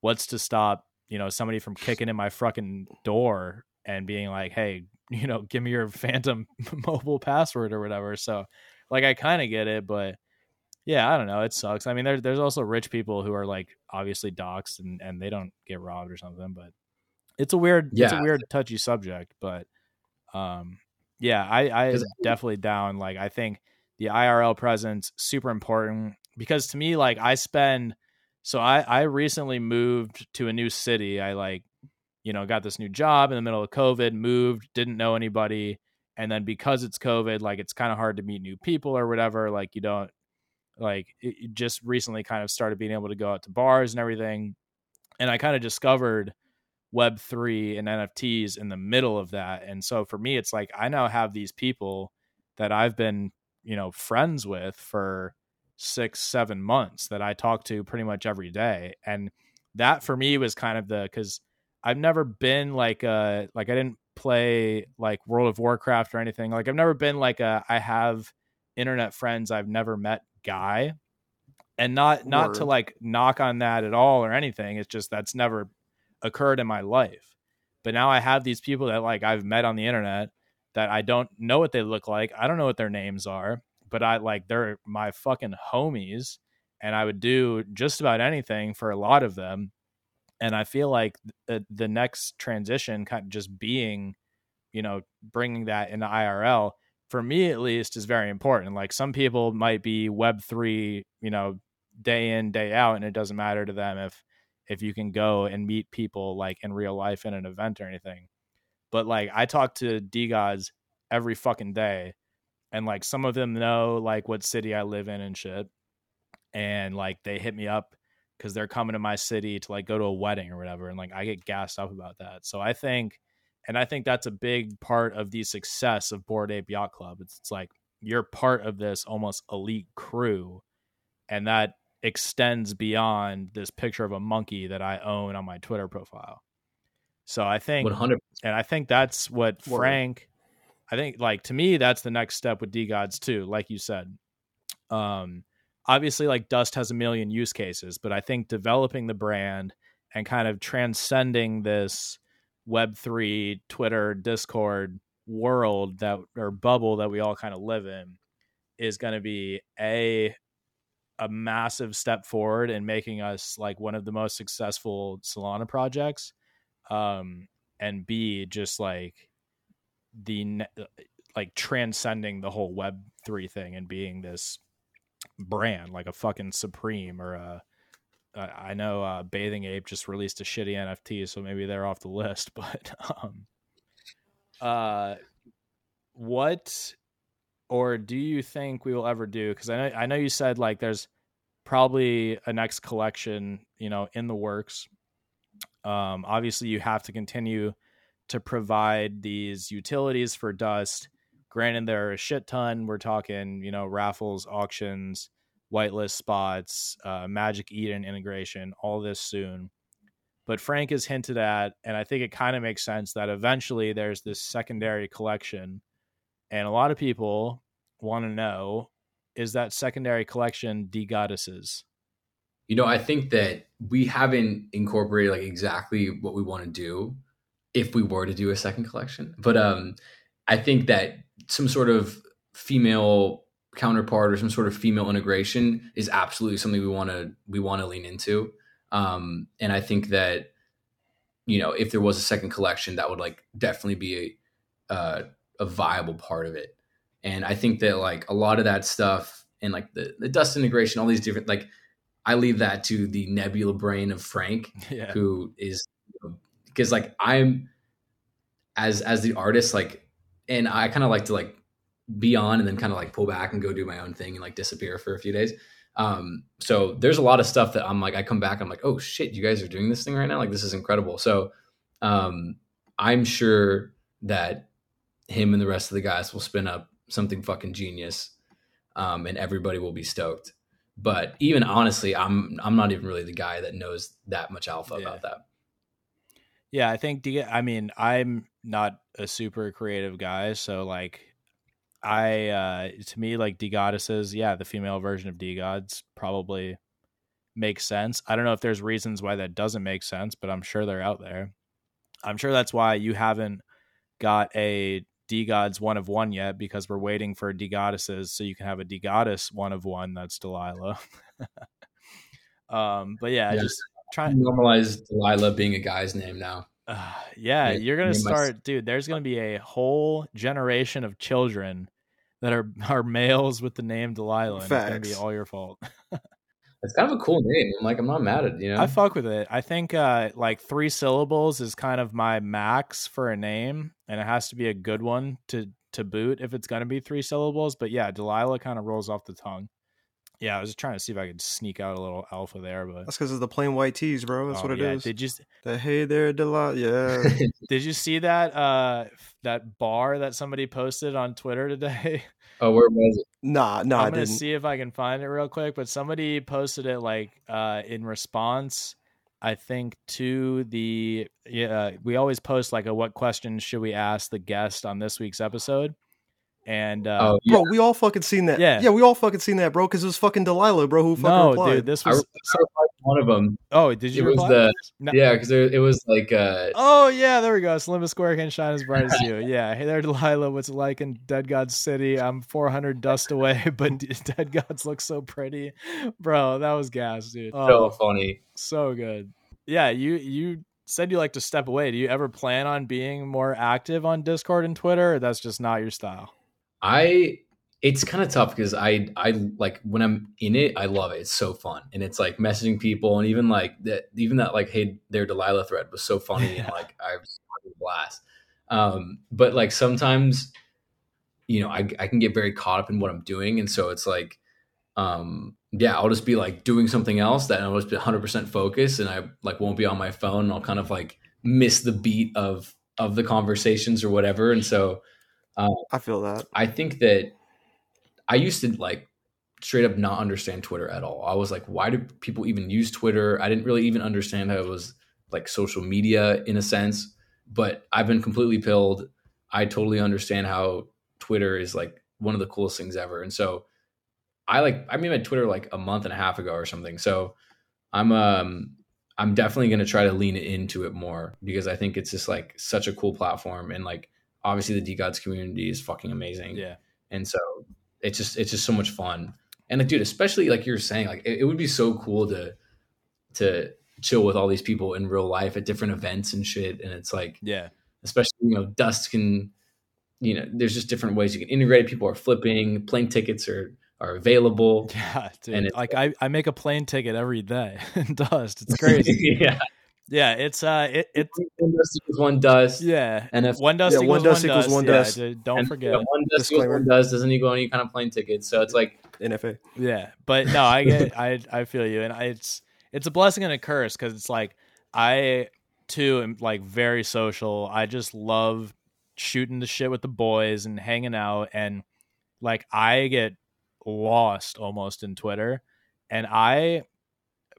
what's to stop you know somebody from kicking in my fucking door and being like, "Hey, you know, give me your Phantom mobile password or whatever." So, like, I kind of get it, but yeah, I don't know. It sucks. I mean, there's there's also rich people who are like obviously doxxed and and they don't get robbed or something, but it's a weird, yeah. it's a weird touchy subject. But um, yeah, I I definitely down. Like, I think the IRL presence super important because to me, like, I spend. So I I recently moved to a new city. I like you know, got this new job in the middle of COVID, moved, didn't know anybody. And then because it's COVID, like it's kind of hard to meet new people or whatever. Like you don't, like it just recently kind of started being able to go out to bars and everything. And I kind of discovered Web3 and NFTs in the middle of that. And so for me, it's like I now have these people that I've been, you know, friends with for six, seven months that I talk to pretty much every day. And that for me was kind of the, because I've never been like a like I didn't play like World of Warcraft or anything. Like I've never been like a I have internet friends I've never met guy. And not not Word. to like knock on that at all or anything. It's just that's never occurred in my life. But now I have these people that like I've met on the internet that I don't know what they look like. I don't know what their names are, but I like they're my fucking homies and I would do just about anything for a lot of them and I feel like the, uh, the next transition kind of just being, you know, bringing that into IRL for me at least is very important. Like some people might be Web three, you know, day in day out, and it doesn't matter to them if if you can go and meet people like in real life in an event or anything. But like I talk to DeGods every fucking day, and like some of them know like what city I live in and shit, and like they hit me up because they're coming to my city to like go to a wedding or whatever and like i get gassed up about that so i think and i think that's a big part of the success of bored ape yacht club. It's, it's like you're part of this almost elite crew and that extends beyond this picture of a monkey that i own on my twitter profile. So i think 100 and i think that's what frank i think like to me that's the next step with DeGods too like you said. Um obviously like dust has a million use cases but i think developing the brand and kind of transcending this web3 twitter discord world that or bubble that we all kind of live in is going to be a a massive step forward in making us like one of the most successful solana projects um and b just like the like transcending the whole web 3 thing and being this brand like a fucking Supreme or a. I know uh, Bathing Ape just released a shitty NFT, so maybe they're off the list. But um, uh, what or do you think we will ever do? Because I know I know you said like there's probably a next collection, you know, in the works. Um, obviously, you have to continue to provide these utilities for Dust Granted, there are a shit ton. We're talking, you know, raffles, auctions, whitelist spots, uh, Magic Eden integration, all this soon. But Frank has hinted at, and I think it kind of makes sense that eventually there's this secondary collection. And a lot of people want to know is that secondary collection DeGoddesses? You know, I think that we haven't incorporated like exactly what we want to do if we were to do a second collection. But um I think that some sort of female counterpart or some sort of female integration is absolutely something we want to we want to lean into. Um, and I think that you know if there was a second collection, that would like definitely be a uh, a viable part of it. And I think that like a lot of that stuff and like the the dust integration, all these different like I leave that to the nebula brain of Frank, yeah. who is because like I'm as as the artist like and I kind of like to like be on and then kind of like pull back and go do my own thing and like disappear for a few days. Um, so there's a lot of stuff that I'm like, I come back, I'm like, oh shit, you guys are doing this thing right now. Like this is incredible. So, um, I'm sure that him and the rest of the guys will spin up something fucking genius. Um, and everybody will be stoked. But even honestly, I'm, I'm not even really the guy that knows that much alpha yeah. about that. Yeah, I think I mean, I'm not a super creative guy, so like, I uh to me like D DeGoddesses, yeah, the female version of D DeGods probably makes sense. I don't know if there's reasons why that doesn't make sense, but I'm sure they're out there. I'm sure that's why you haven't got a DeGods one of one yet because we're waiting for DeGoddesses so you can have a DeGoddess one of one that's Delilah. um, but yeah, Yeah. just trying. To normalize Delilah being a guy's name now. Uh, yeah, Yeah, you're gonna me and my start, dude. There's gonna be a whole generation of children that are are males with the name Delilah, and it's gonna be all your fault. It's kind of a cool name. I'm like, I'm not mad at it, you know. I fuck with it. I think uh like three syllables is kind of my max for a name, and it has to be a good one to to boot if it's gonna be three syllables. But yeah, Delilah kind of rolls off the tongue. Yeah, I was just trying to see if I could sneak out a little alpha there, but That's because of the Plain White T's, bro. That's Oh, what it is. yeah. Did you The hey there, Delilah. Yeah. did you see that uh that bar that somebody posted on Twitter today? oh, where was it? nah, nah, I I'm gonna didn't. see if I can find it real quick. But somebody posted it like uh, in response, I think to the yeah. We always post like a what questions should we ask the guest on this week's episode, and uh, Oh, yeah. Bro, we all fucking seen that. Yeah. yeah, we all fucking seen that, bro. Because it was fucking Delilah, bro. Who fucking no, replied. dude, this was I replied to one of them. oh, did you it was the No. yeah, because it was like uh, Oh yeah, there we go. Olympus Square can shine as bright as you. Yeah, hey there, Delilah. What's it like in Dead Gods City? I'm 400 dust away, but Dead Gods look so pretty, bro. That was gas, dude. so Oh, funny. so good. Yeah, you you said you like to step away. Do you ever plan on being more active on Discord and Twitter, or that's just not your style? I it's kind of tough because I I like when I'm in it, I love it. It's so fun, and it's like messaging people, and even like that, even that like hey there Delilah thread was so funny, and like I was a blast. Um, but like sometimes, you know, I I can get very caught up in what I'm doing, and so it's like, um, yeah, I'll just be like doing something else that I'll just be 100 percent focused, and I like won't be on my phone. And I'll kind of like miss the beat of of the conversations or whatever, and so. I feel that. I think that I used to like straight up not understand Twitter at all. I was like, why do people even use Twitter? I didn't really even understand how it was like social media in a sense, but I've been completely pilled. I totally understand how Twitter is like one of the coolest things ever. And so I like I made my Twitter like a month and a half ago or something. So I'm um I'm definitely to try to lean into it more because I think it's just like such a cool platform and like obviously the DeGods community is fucking amazing. Yeah, and so it's just it's just so much fun. And like dude especially like you're saying like it, it would be so cool to to chill with all these people in real life at different events and shit. And it's like yeah, especially you know dust can you know there's just different ways you can integrate. People are flipping. Plane tickets are are available. Yeah, dude. And like I, I make a plane ticket every day in Dust. It's crazy. yeah yeah, it's uh, it, it's one dust equals one dust yeah. and if One dust Yeah, equals one dust one equals dust. one yeah, dust. dude, don't and forget. if one dust equals Disclaimer. one dust doesn't equal any kind of plane ticket so it's like NFA. Yeah, but no, I get, I, I feel you, and I, it's, it's a blessing and a curse because it's like I too am like very social. I just love shooting the shit with the boys and hanging out, and like I get lost almost in Twitter, and I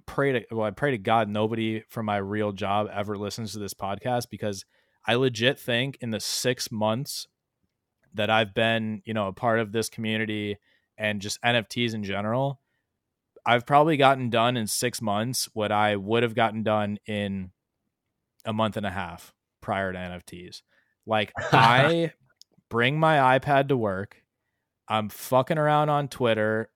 pray to, well, I pray to God nobody from my real job ever listens to this podcast because I legit think in the six months that I've been, you know, a part of this community and just NFTs in general, I've probably gotten done in six months what I would have gotten done in a month and a half prior to NFTs. Like I bring my iPad to work. I'm fucking around on Twitter,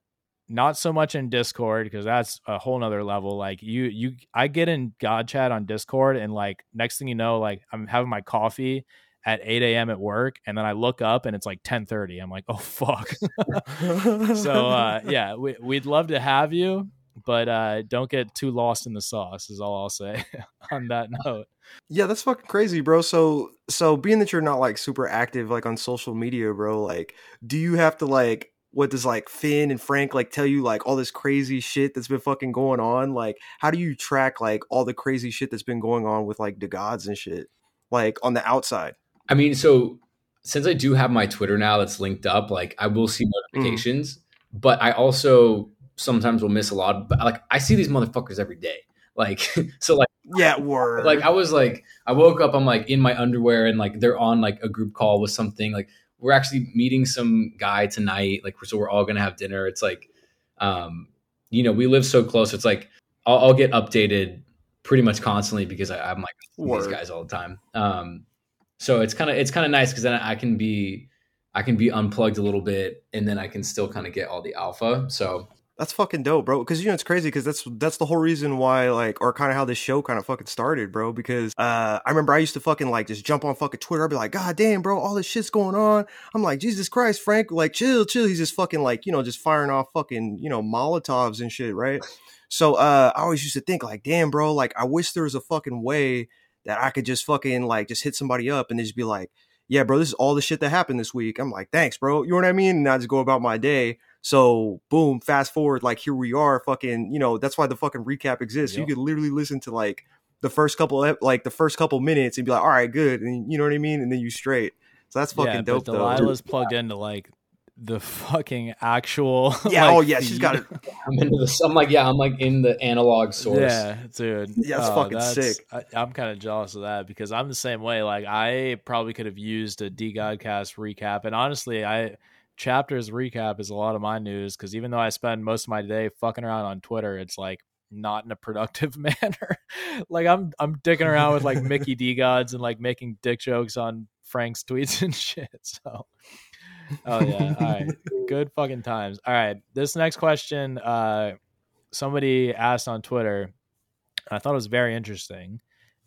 not so much in Discord because that's a whole nother level. Like you, you, I get in God chat on Discord, and like next thing you know, like I'm having my coffee at 8 a.m. at work, and then I look up and it's like 10:30. I'm like, oh fuck. so uh, yeah, we, we'd love to have you, but uh, don't get too lost in the sauce. Is all I'll say on that note. Yeah, that's fucking crazy, bro. So so being that you're not like super active like on social media, bro, like do you have to like what does like Finn and Frank like tell you like all this crazy shit that's been fucking going on? Like how do you track like all the crazy shit that's been going on with like the gods and shit? Like on the outside. I mean, so since I do have my Twitter now that's linked up, like I will see mm. notifications, but I also sometimes will miss a lot. But like I see these motherfuckers every day. Like so, like Yeah, word. like I was like I woke up, I'm like in my underwear, and like they're on like a group call with something. Like we're actually meeting some guy tonight. Like so, we're all gonna have dinner. It's like, um, you know, we live so close. It's like I'll, I'll get updated pretty much constantly because I, I'm like Word. these guys all the time. Um, so it's kind of it's kind of nice because then I can be I can be unplugged a little bit and then I can still kind of get all the alpha. So That's fucking dope, bro. Because you know it's crazy because that's that's the whole reason why like or kind of how this show kind of fucking started, bro. Because uh, I remember I used to fucking like just jump on fucking Twitter. I'd be like, God damn, bro, all this shit's going on. I'm like, Jesus Christ, Frank, like chill, chill. He's just fucking like you know just firing off fucking you know Molotovs and shit, right? So uh, I always used to think like, damn, bro, like I wish there was a fucking way that I could just fucking like just hit somebody up and they just be like, yeah, bro, this is all the shit that happened this week. I'm like, thanks, bro. You know what I mean? And I just go about my day. So boom, fast forward, like here we are, fucking, you know, that's why the fucking recap exists. Yep. You could literally listen to like the first couple, ep- like the first couple minutes and be like, all right, good. And you know what I mean? And then you straight. So that's fucking yeah, dope but though. Delilah's plugged into like the fucking actual. Yeah, like, oh, yeah, she's got it. I'm into this. I'm like, yeah, I'm like in the analog source. Yeah, dude. Yeah, it's Oh, uh, fucking sick. I, I'm kind of jealous of that because I'm the same way. Like, I probably could have used a DeGodCast recap, and honestly, I chapters recap is a lot of my news because even though I spend most of my day fucking around on Twitter, it's like not in a productive manner. like, I'm I'm dicking around with like Mickey DeGods and like making dick jokes on Frank's tweets and shit. So. Oh yeah. All right. Good fucking times. All right. This next question, uh, somebody asked on Twitter. I thought it was very interesting,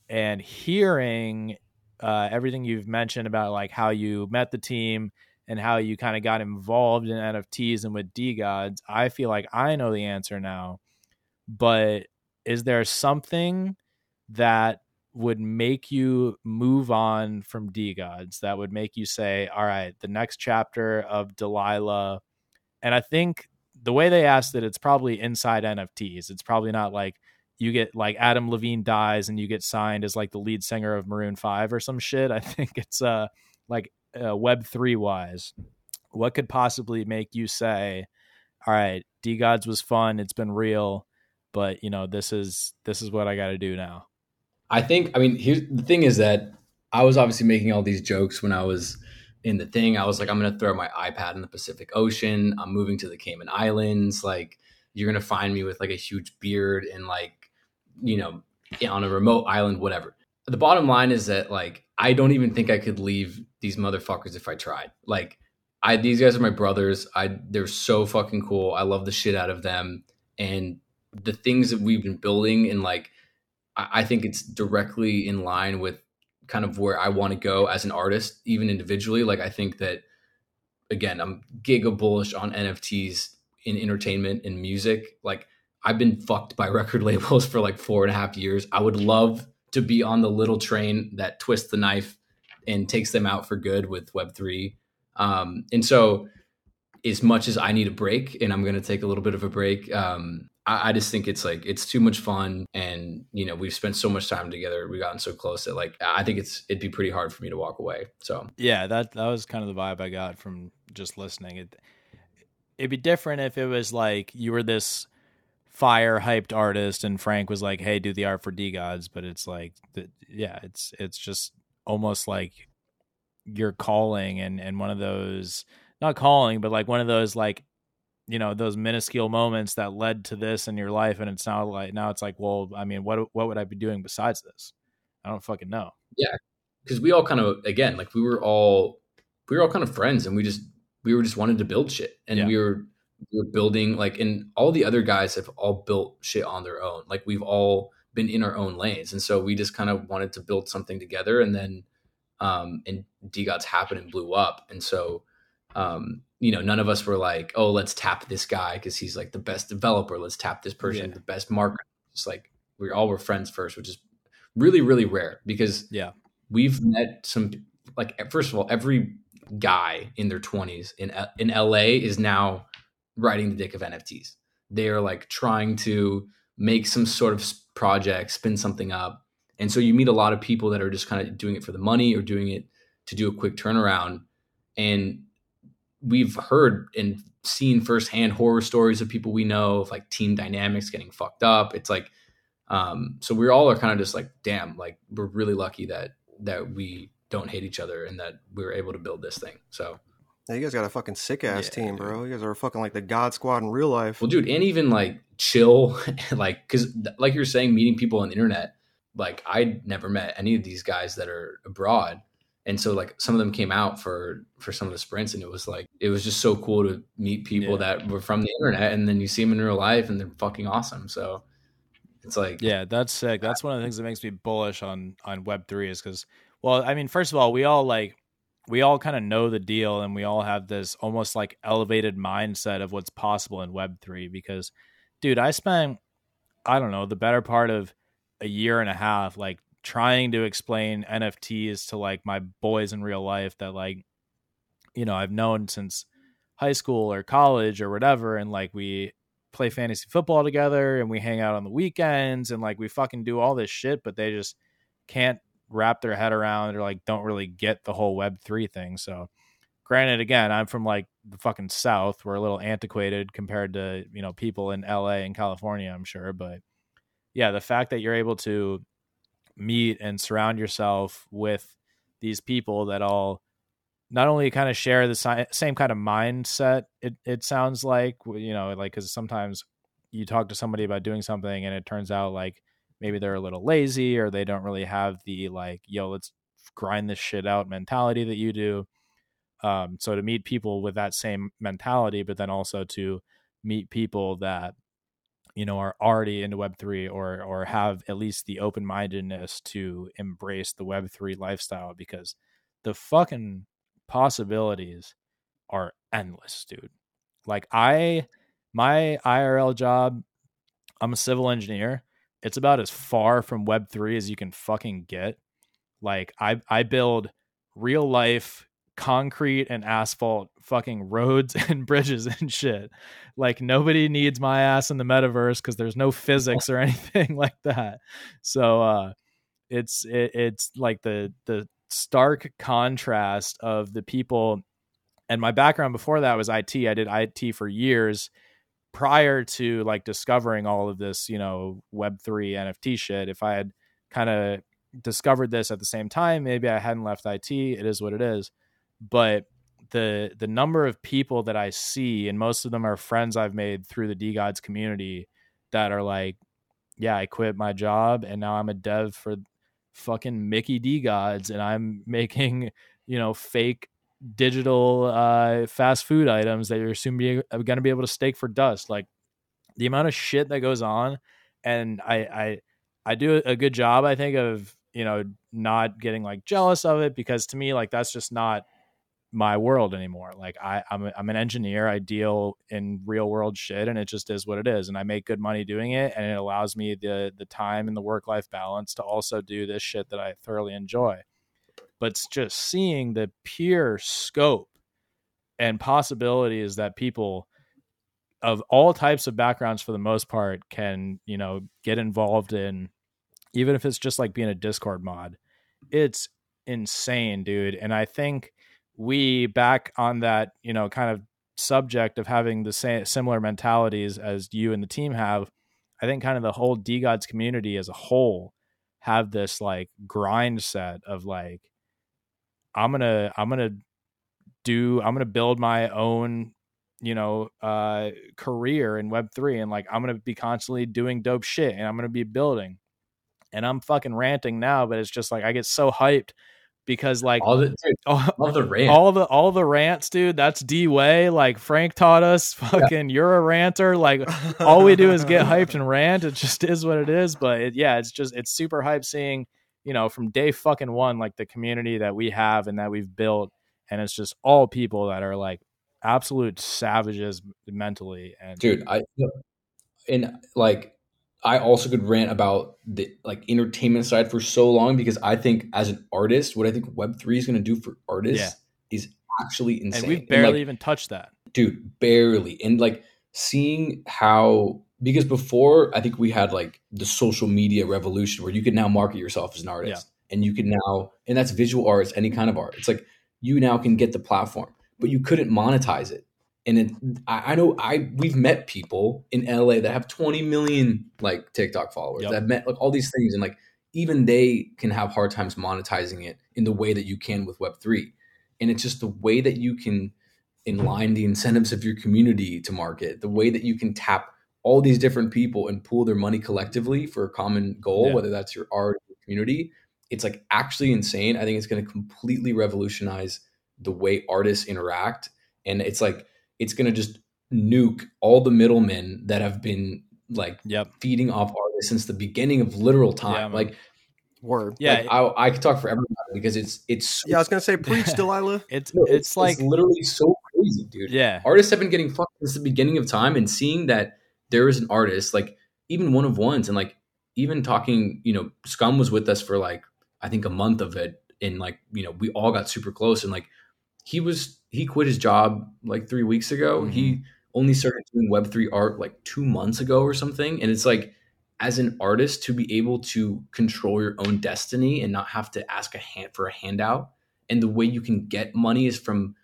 and hearing uh, everything you've mentioned about like how you met the team and how you kind of got involved in NFTs and with DeGods. I feel like I know the answer now, but is there something that would make you move on from DeGods that would make you say, all right, the next chapter of Delilah. And I think the way they asked it, it's probably inside NFTs. It's probably not like you get like Adam Levine dies and you get signed as like the lead singer of Maroon 5 or some shit. I think it's uh like uh, web 3 wise. What could possibly make you say, all right, DeGods was fun, it's been real, but you know, this is this is what I got to do now. I think, I mean, here's the thing is that I was obviously making all these jokes when I was in the thing. I was like, I'm going to throw my iPad in the Pacific Ocean. I'm moving to the Cayman Islands. Like, you're going to find me with like a huge beard and like, you know, on a remote island, whatever. The bottom line is that like, I don't even think I could leave these motherfuckers if I tried. Like, I, these guys are my brothers. I, they're so fucking cool. I love the shit out of them. And the things that we've been building and like, I I think it's directly in line with kind of where I want to go as an artist, even individually. Like I think that again, I'm giga bullish on NFTs in entertainment and music. Like I've been fucked by record labels for like four and a half years. I would love to be on the little train that twists the knife and takes them out for good with Web three. Um, and so, as much as I need a break, and I'm going to take a little bit of a break, um, I, I just think it's like it's too much fun, and you know we've spent so much time together, we've gotten so close that like I think it's it'd be pretty hard for me to walk away. So Yeah, that that was kind of the vibe I got from just listening. It it'd be different if it was like you were this fire hyped artist and Frank was like, "Hey, do the art for DeGods," but it's like, yeah, it's it's just almost like you're calling and and one of those not calling, but like one of those like you know those minuscule moments that led to this in your life, and it's now like now it's like, well, I mean, what what would I be doing besides this? I don't fucking know. Yeah because we all kind of again like we were all we were all kind of friends and we just we were just wanted to build shit and Yeah. we were we were building like and all the other guys have all built shit on their own. Like we've all been in our own lanes. And so we just kind of wanted to build something together and then um and DeGods happened and blew up. And so um you know none of us were like oh let's tap this guy because he's like the best developer. Let's tap this person Yeah. the best marketer just like we all were friends first which is really really rare because Yeah. we've met some like first of all every guy in their 20s in in LA is now riding the dick of NFTs. They're like trying to make some sort of project, spin something up. And so you meet a lot of people that are just kind of doing it for the money or doing it to do a quick turnaround. And we've heard and seen firsthand horror stories of people we know of like team dynamics getting fucked up. It's like um so we all are kind of just like damn like we're really lucky that that we don't hate each other and that we were able to build this thing so Yeah, you guys got a fucking sick ass Yeah, team, dude. bro. You guys are fucking like the God Squad in real life. Well, dude, and even like chill, like because like you were saying, meeting people on the internet. Like I'd never met any of these guys that are abroad, and so like some of them came out for for some of the sprints, and it was like it was just so cool to meet people Yeah. that were from the internet, and then you see them in real life, and they're fucking awesome. So it's like Yeah, that's sick. That's one of the things that makes me bullish on on Web three is because, well, I mean, first of all, we all like we all kind of know the deal, and we all have this almost like elevated mindset of what's possible in Web three. Because, dude, I spent I don't know the better part of a year and a half like trying to explain NFTs to like my boys in real life that like you know I've known since high school or college or whatever, and like we play fantasy football together and we hang out on the weekends and like we fucking do all this shit, but they just can't wrap their head around or like don't really get the whole web three thing. So granted again, I'm from like the fucking south. We're a little antiquated compared to, you know, people in LA and California, I'm sure. But yeah, the fact that you're able to meet and surround yourself with these people that all not only kind of share the si- same kind of mindset it, it sounds like you know like because sometimes you talk to somebody about doing something and it turns out like maybe they're a little lazy or they don't really have the like yo let's grind this shit out mentality that you do. Um so to meet people with that same mentality but then also to meet people that you know are already into web3 or or have at least the open-mindedness to embrace the web3 lifestyle because the fucking possibilities are endless dude. Like i my irl job i'm a civil engineer it's about as far from web3 as you can fucking get. Like i i build real life concrete and asphalt fucking roads and bridges and shit. Like nobody needs my ass in the metaverse because there's no physics or anything like that. So uh it's it, it's like the the stark contrast of the people and my background before that was IT. I did IT for years prior to like discovering all of this, you know, web3 NFT shit. If I had kind of discovered this at the same time, maybe I hadn't left IT. It is what it is. But the the number of people that I see and most of them are friends I've made through the DeGods community that are like, yeah, I quit my job and now I'm a dev for fucking Mickey DeGods and I'm making, you know, fake digital uh, fast food items that you're soon be, going to be able to stake for dust. Like the amount of shit that goes on, and I I I do a good job, I think, of you know not getting like jealous of it because to me, like that's just not my world anymore. Like I I'm a, I'm an engineer. I deal in real world shit, and it just is what it is. And I make good money doing it, and it allows me the the time and the work life balance to also do this shit that I thoroughly enjoy but just seeing the pure scope and possibilities that people of all types of backgrounds for the most part can you know get involved in even if it's just like being a discord mod. It's insane dude and i think we back on that you know kind of subject of having the same similar mentalities as you and the team have i think kind of the whole DeGods community as a whole have this like grind set of like I'm gonna I'm gonna do I'm gonna build my own you know uh career in web 3 and like I'm going to be constantly doing dope shit and I'm going to be building and I'm fucking ranting now but it's just like I get so hyped because like all the dude, all, all the rant. all the all the rants dude that's D way like Frank taught us fucking you're a ranter like all we do is get hyped and rant it just is what it is but it, yeah it's just it's super hype seeing you know from day fucking one like the community that we have and that we've built and it's just all people that are like absolute savages mentally and dude i and like i also could rant about the like entertainment side for so long because i think as an artist what i think web3 is going to do for artists Yeah. is actually insane and we've barely like, even touched that dude barely and like seeing how because before i think we had like the social media revolution where you could now market yourself as an artist and you can now and that's visual arts any kind of art it's like you now can get the platform but you couldn't monetize it and it, I, I know I we've met people in LA that have 20 million like TikTok followers. Yep. I've met like all these things, and like even they can have hard times monetizing it in the way that you can with Web three. And it's just the way that you can align the incentives of your community to market, the way that you can tap all these different people and pool their money collectively for a common goal, Yeah. whether that's your art or community, it's like actually insane. I think it's going to completely revolutionize the way artists interact. And it's like, it's going to just nuke all the middlemen that have been like Yep. feeding off artists since the beginning of literal time. Yeah, man. like, Word. Yeah. like, I, I could talk forever about it because it's, it's, so Yeah, I was gonna say preach, Delilah. it's no, it's like literally so crazy, dude. yeah. Artists have been getting fucked since the beginning of time, and seeing that there is an artist, like even one of ones, and like even talking, you know, Scum was with us for like I think a month of it, and like you know we all got super close, and like he was he quit his job like three weeks ago. Mhm. He only started doing Web three art like two months ago or something, and it's like as an artist to be able to control your own destiny and not have to ask a hand for a handout and the way you can get money is from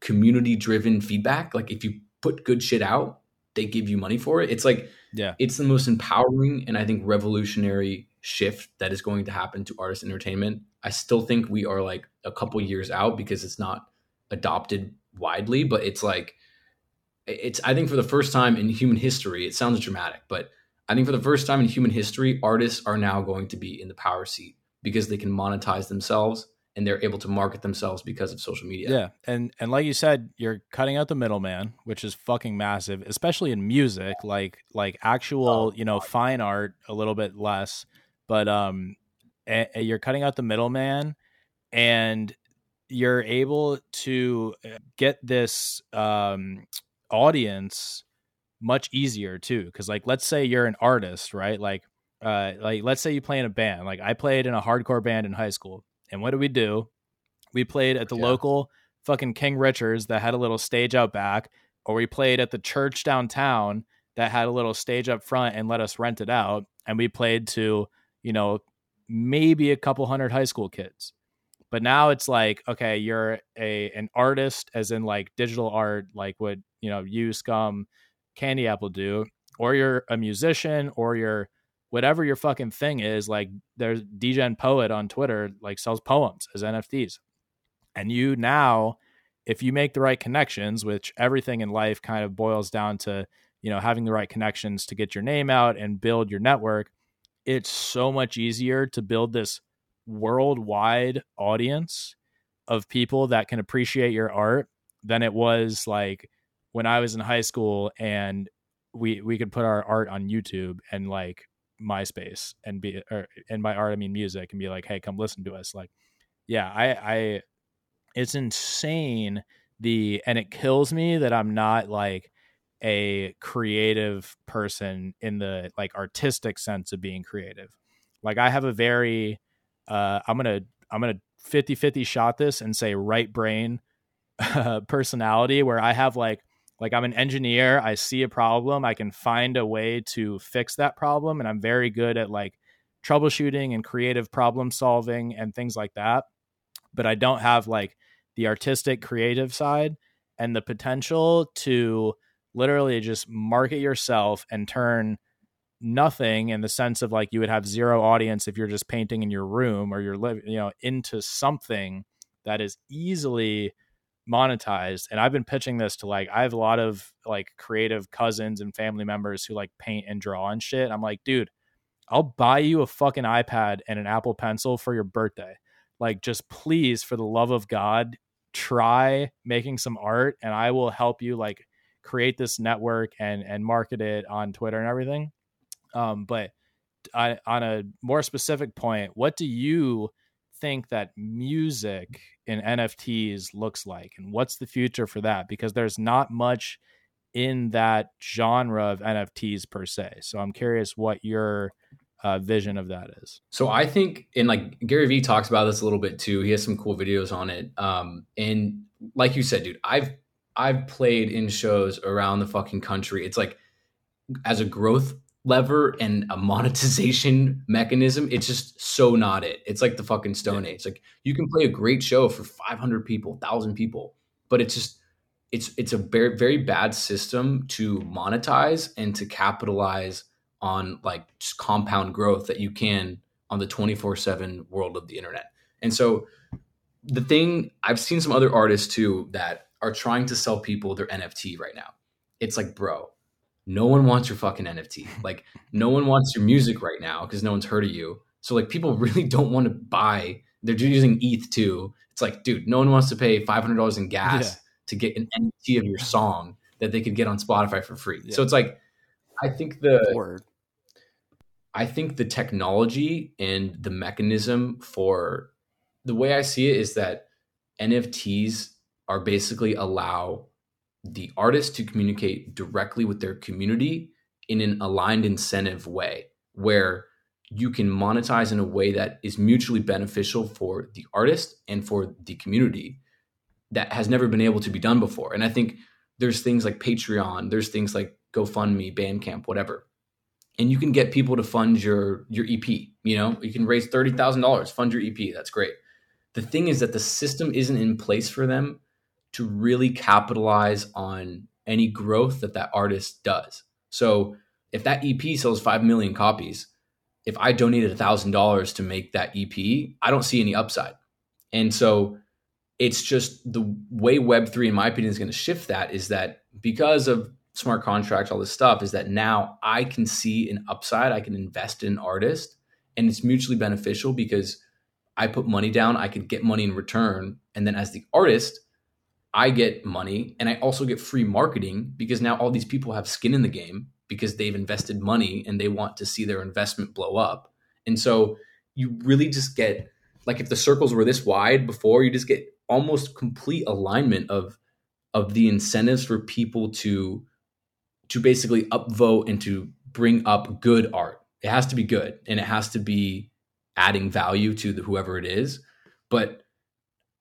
community driven feedback like if you put good shit out they give you money for it it's like Yeah. it's the most empowering and i think revolutionary shift that is going to happen to artist entertainment i still think we are like a couple years out because it's not adopted widely but it's like it's i think for the first time in human history it sounds dramatic but i think for the first time in human history artists are now going to be in the power seat because they can monetize themselves and they're able to market themselves because of social media Yeah, and and like you said, you're cutting out the middleman, which is fucking massive, especially in music, like like actual, Oh, you know, fine art a little bit less, but um, a- a- you're cutting out the middleman, and you're able to uh, get this um audience much easier too, because like let's say you're an artist, right? Like uh, like let's say you play in a band, like I played in a hardcore band in high school, and what do we do? We played at the Yeah. local fucking King Richards that had a little stage out back, or we played at the church downtown that had a little stage up front and let us rent it out. And we played to, you know, maybe a couple hundred high school kids. But now it's like, okay, you're a an artist, as in like digital art, like what you know you scum candy apple do, or you're a musician, or you're whatever your fucking thing is. Like there's DGen Poet on Twitter, like sells poems as NFTs. And you now, if you make the right connections, which everything in life kind of boils down to, you know, having the right connections to get your name out and build your network, it's so much easier to build this worldwide audience of people that can appreciate your art than it was like when I was in high school and we we could put our art on YouTube and like MySpace and be or and by art I mean music and be like, hey, come listen to us. Like, yeah, I I it's insane the and it kills me that I'm not like a creative person in the like artistic sense of being creative. Like I have a very uh I'm to I'm going to 50-50 shot this and say right brain uh, personality where I have like like I'm an engineer, I see a problem, I can find a way to fix that problem and I'm very good at like troubleshooting and creative problem solving and things like that. But I don't have like the artistic creative side and the potential to literally just market yourself and turn nothing in the sense of like you would have zero audience if you're just painting in your room or you're living you know into something that is easily monetized and i've been pitching this to like i have a lot of like creative cousins and family members who like paint and draw and shit i'm like dude i'll buy you a fucking ipad and an apple pencil for your birthday. Like just please for the love of god try making some art and i will help you like create this network and and market it on twitter and everything. Um but I, on a more specific point what do you think that music in nfts looks like and what's the future for that because there's not much in that genre of nfts per se so i'm curious what your uh, vision of that is So I think, and like Gary Vee talks about this a little bit too. He has some cool videos on it. Um, and like you said, dude, I've I've played in shows around the fucking country. It's like as a growth lever and a monetization mechanism, it's just so not it. It's like the fucking Stone Age. Like you can play a great show for 500 people, 1,000 people, but it's just it's it's a very very bad system to monetize and to capitalize on like just compound growth that you can on the 24/7 world of the internet. And so the thing I've seen some other artists too that are trying to sell people their NFT right now. It's like, bro, no one wants your fucking NFT. Like, no one wants your music right now because no one's heard of you. So, like, people really don't want to buy. They're using ETH too. It's like, dude, no one wants to pay five hundred dollars in gas yeah. to get an NFT of your song that they could get on Spotify for free. Yeah. So it's like, I think the Word. I think the technology and the mechanism for the way I see it is that NFTs are basically allow the artist to communicate directly with their community in an aligned incentive way where you can monetize in a way that is mutually beneficial for the artist and for the community that has never been able to be done before. And I think there's things like Patreon, there's things like GoFundMe, Bandcamp, whatever. And you can get people to fund your your EP, you know? You can raise $30,000, fund your EP, that's great. The thing is that the system isn't in place for them to really capitalize on any growth that that artist does. So if that EP sells 5 million copies, if I donated $1,000 to make that EP, I don't see any upside. And so it's just the way Web3, in my opinion, is going to shift that is that because of smart contracts, all this stuff, is that now I can see an upside. I can invest in an artist and it's mutually beneficial because I put money down, I could get money in return. And then as the artist, I get money and I also get free marketing because now all these people have skin in the game because they've invested money and they want to see their investment blow up. And so you really just get like if the circles were this wide before, you just get almost complete alignment of of the incentives for people to to basically upvote and to bring up good art. It has to be good and it has to be adding value to the, whoever it is. But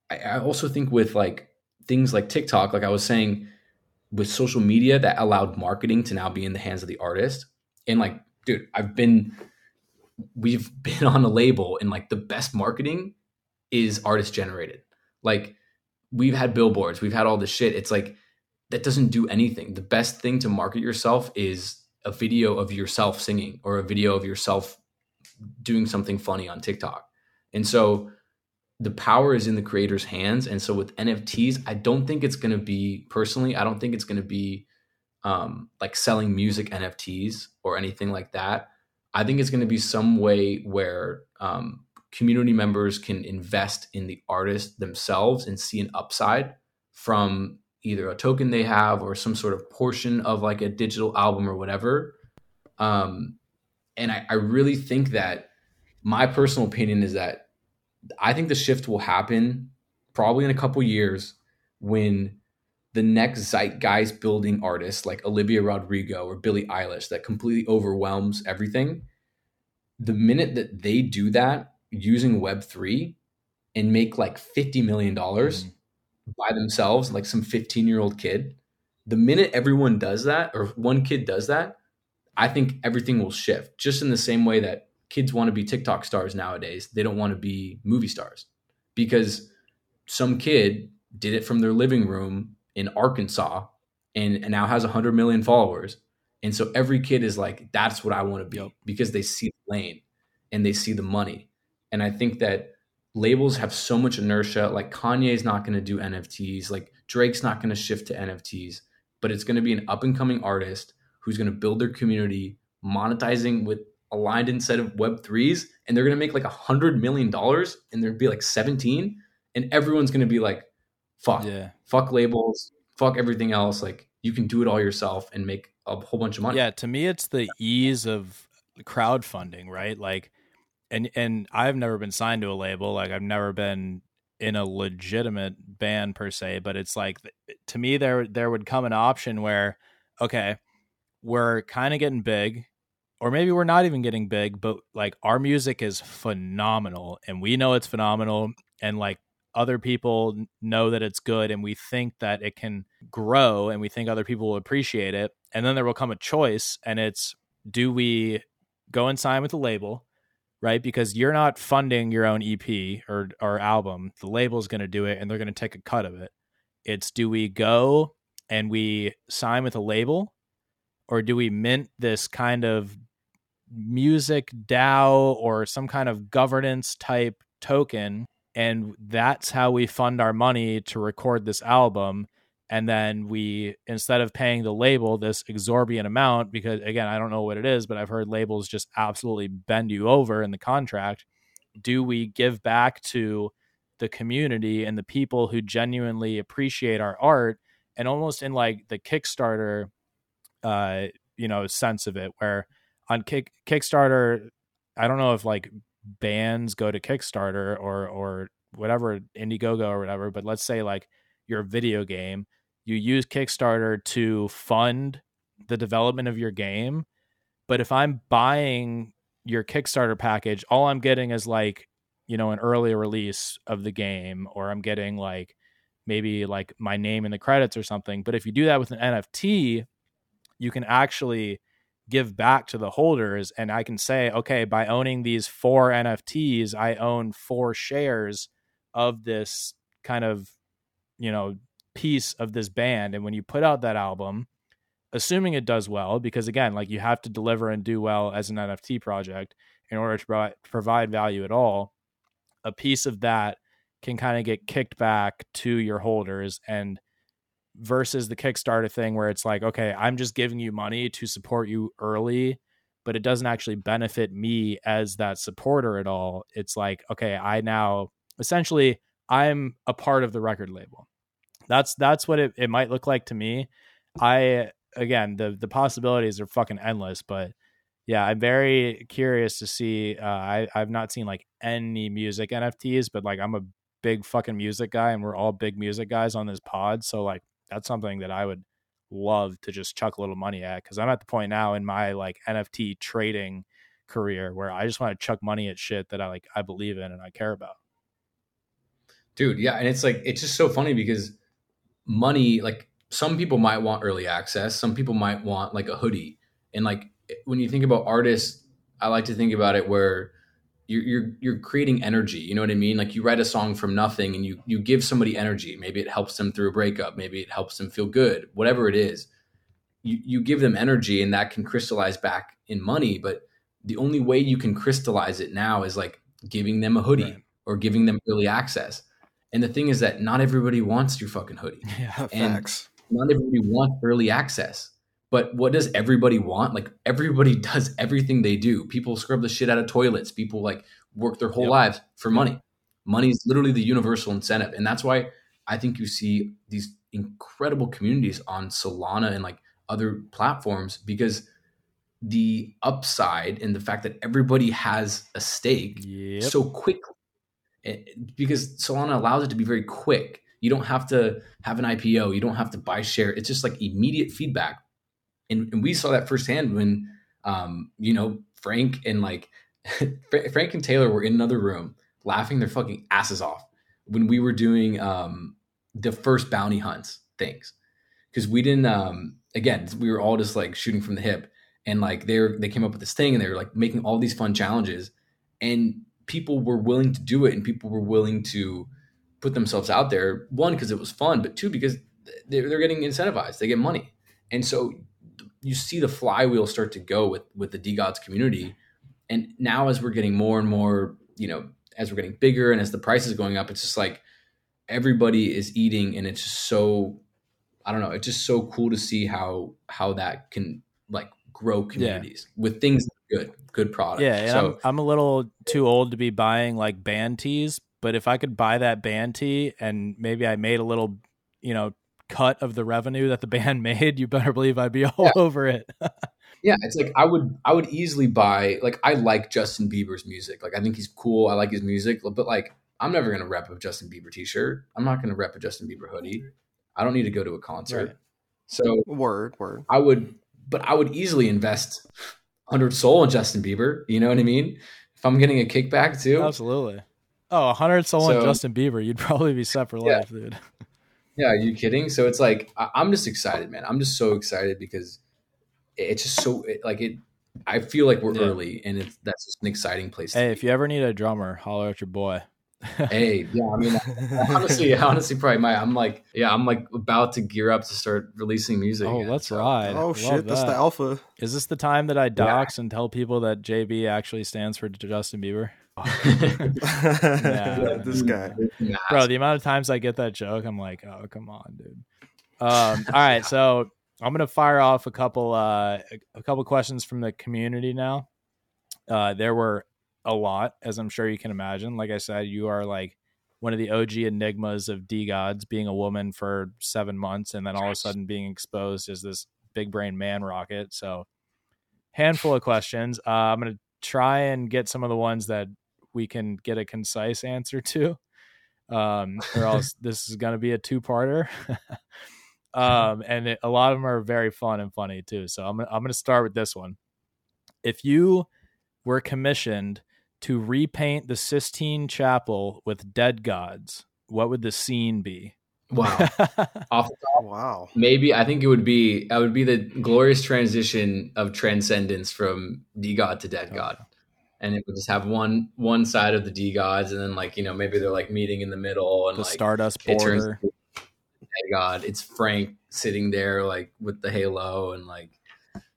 I, I also think with like things like TikTok, like I was saying, with social media that allowed marketing to now be in the hands of the artist. And like, dude, I've been, we've been on a label, and like the best marketing is artist generated. Like, we've had billboards, we've had all this shit. It's like, that doesn't do anything. The best thing to market yourself is a video of yourself singing or a video of yourself doing something funny on TikTok. And so the power is in the creator's hands. And so with NFTs, I don't think it's going to be personally, I don't think it's going to be um, like selling music NFTs or anything like that. I think it's going to be some way where um, community members can invest in the artist themselves and see an upside from either a token they have or some sort of portion of like a digital album or whatever. Um, and I, I really think that my personal opinion is that I think the shift will happen probably in a couple years when the next zeitgeist building artist like Olivia Rodrigo or Billie Eilish that completely overwhelms everything. The minute that they do that using Web3 and make like $50 million mm-hmm. by themselves, like some 15 year old kid, the minute everyone does that or one kid does that, I think everything will shift just in the same way that kids want to be TikTok stars nowadays. They don't want to be movie stars because some kid did it from their living room in Arkansas and, and now has 100 million followers. And so every kid is like, that's what I want to be yep. because they see the lane and they see the money. And I think that labels have so much inertia. Like Kanye's not going to do NFTs, like Drake's not going to shift to NFTs, but it's going to be an up and coming artist who's going to build their community, monetizing with aligned instead of web threes and they're going to make like a hundred million dollars and there'd be like 17 and everyone's going to be like fuck. Yeah. Fuck labels. Fuck everything else. Like you can do it all yourself and make a whole bunch of money. Yeah to me it's the ease of crowdfunding right? Like and and i've never been signed to a label. Like i've never been in a legitimate band per se but it's like to me there there would come an option where okay we're kind of getting big or maybe we're not even getting big, but like our music is phenomenal and we know it's phenomenal and like other people know that it's good and we think that it can grow and we think other people will appreciate it. And then there will come a choice and it's do we go and sign with the label, right? Because you're not funding your own EP or or album. The label's going to do it and they're going to take a cut of it. It's do we go and we sign with a label or do we mint this kind of music DAO or some kind of governance type token. And that's how we fund our money to record this album. and then we instead of paying the label this exorbitant amount because again i don't know what it is but i've heard labels just absolutely bend you over in the contract do we give back to the community and the people who genuinely appreciate our art and almost in like the kickstarter uh you know sense of it where on kick kickstarter i don't know if like bands go to kickstarter or or whatever indiegogo or whatever but let's say like your video game you use Kickstarter to fund the development of your game. But if I'm buying your Kickstarter package, all I'm getting is like, you know, an early release of the game, or I'm getting like maybe like my name in the credits or something. But if you do that with an NFT, you can actually give back to the holders. And I can say, okay, by owning these four NFTs, I own four shares of this kind of, you know, piece of this band and when you put out that album assuming it does well because again like you have to deliver and do well as an nft project in order to pro- provide value at all a piece of that can kind of get kicked back to your holders and versus the kickstarter thing where it's like okay i'm just giving you money to support you early but it doesn't actually benefit me as that supporter at all it's like okay i now essentially i'm a part of the record label that's that's what it, it might look like to me. I again the the possibilities are fucking endless, but yeah, I'm very curious to see. Uh, I I've not seen like any music NFTs, but like I'm a big fucking music guy, and we're all big music guys on this pod. So like that's something that I would love to just chuck a little money at because I'm at the point now in my like NFT trading career where I just want to chuck money at shit that I like I believe in and I care about. Dude, yeah, and it's like it's just so funny because money like some people might want early access some people might want like a hoodie and like when you think about artists i like to think about it where you're, you're you're creating energy you know what i mean like you write a song from nothing and you you give somebody energy maybe it helps them through a breakup maybe it helps them feel good whatever it is you you give them energy and that can crystallize back in money but the only way you can crystallize it now is like giving them a hoodie right. or giving them early access and the thing is that not everybody wants your fucking hoodie. Yeah, and facts. Not everybody wants early access. But what does everybody want? Like everybody does everything they do. People scrub the shit out of toilets. People like work their whole yep. lives for money. Money is literally the universal incentive. And that's why I think you see these incredible communities on Solana and like other platforms because the upside and the fact that everybody has a stake yep. so quickly eh, because Solana allows it to be very quick. You don't have to have an IPO. You don't have to buy share. It's just like immediate feedback. And, and we saw that firsthand when, um, you know, Frank and like Frank and Taylor were in another room laughing their fucking asses off when we were doing um, the first bounty hunts things. Cause we didn't, um, again, we were all just like shooting from the hip and like they were, they came up with this thing and they were like making all these fun challenges. And people were willing to do it and people were willing to put themselves out there. One, because it was fun, but two, because they're, they're getting incentivized, they get money. And so you see the flywheel start to go with, with the DeGods community. And now as we're getting more and more, you know, as we're getting bigger and as the price is going up, it's just like everybody is eating and it's just so, I don't know, it's just so cool to see how, how that can like grow communities yeah. with things good, good product. Yeah, so, I'm, I'm a little too old to be buying like band tees, but if I could buy that band tee and maybe I made a little, you know, cut of the revenue that the band made, you better believe I'd be all yeah. over it. yeah, it's like I would I would easily buy like I like Justin Bieber's music. Like I think he's cool. I like his music, but like I'm never gonna rep a Justin Bieber t-shirt. I'm not gonna rep a Justin Bieber hoodie. I don't need to go to a concert. Right. So word word. I would, but I would easily invest 100 SOL in Justin Bieber. You know what I mean? If I'm getting a kickback too. Absolutely. Oh, 100 SOL so, in Justin Bieber. You'd probably be set for yeah. life, dude. Yeah, are you kidding? So it's like I, am just excited, man. I'm just so excited because it's just so it, like it. I feel like we're yeah. early, and it's that's just an exciting place. Hey, if you ever need a drummer, holler at your boy hey, yeah, I mean, honestly, honestly, probably my. I'm like, yeah, I'm like about to gear up to start releasing music. Oh, again, let's so. ride! Oh Love shit, that. that's the alpha. Is this the time that I dox yeah. and tell people that JB actually stands for Justin Bieber? yeah, this guy, bro. The amount of times I get that joke, I'm like, oh, come on, dude. Um, all right, so I'm gonna fire off a couple uh, a couple questions from the community now. Uh, there were a lot, as I'm sure you can imagine. Like I said, you are like one of the OG enigmas of DeGods, being a woman for seven months and then all of a sudden being exposed as this big brain man rocket. So, handful of questions. Uh, I'm gonna try and get some of the ones that we can get a concise answer to, um, or else this is gonna be a two parter. um, and it, a lot of them are very fun and funny too. So I'm I'm gonna start with this one. If you were commissioned to repaint the Sistine Chapel with dead gods, what would the scene be? Wow. Off the top, Wow. maybe I think it would be I would be the glorious transition of transcendence from DeGod to Dead God. And it would just have one one side of the DeGods, and then like you know maybe they're like meeting in the middle, and the like Stardust it turns border. to God. It's Frank sitting there like with the halo and like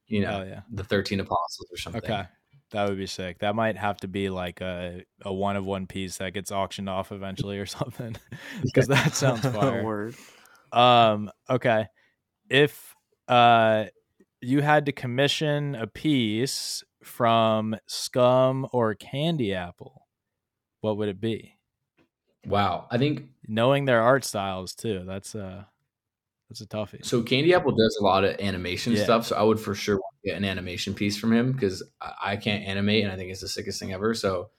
you know Oh yeah. the thirteen apostles or something. Okay. That would be sick. That might have to be like a, a one of one piece that gets auctioned off eventually or something. Because that sounds fire. Word. Um, okay. If uh you had to commission a piece from Scum or Candy Apple, what would it be? Wow. I think Knowing their art styles too. That's uh that's a toughie. so. Candy Apple does a lot of animation Yeah. stuff, so I would for sure get an animation piece from him because I, I can't animate, and I think it's the sickest thing ever. So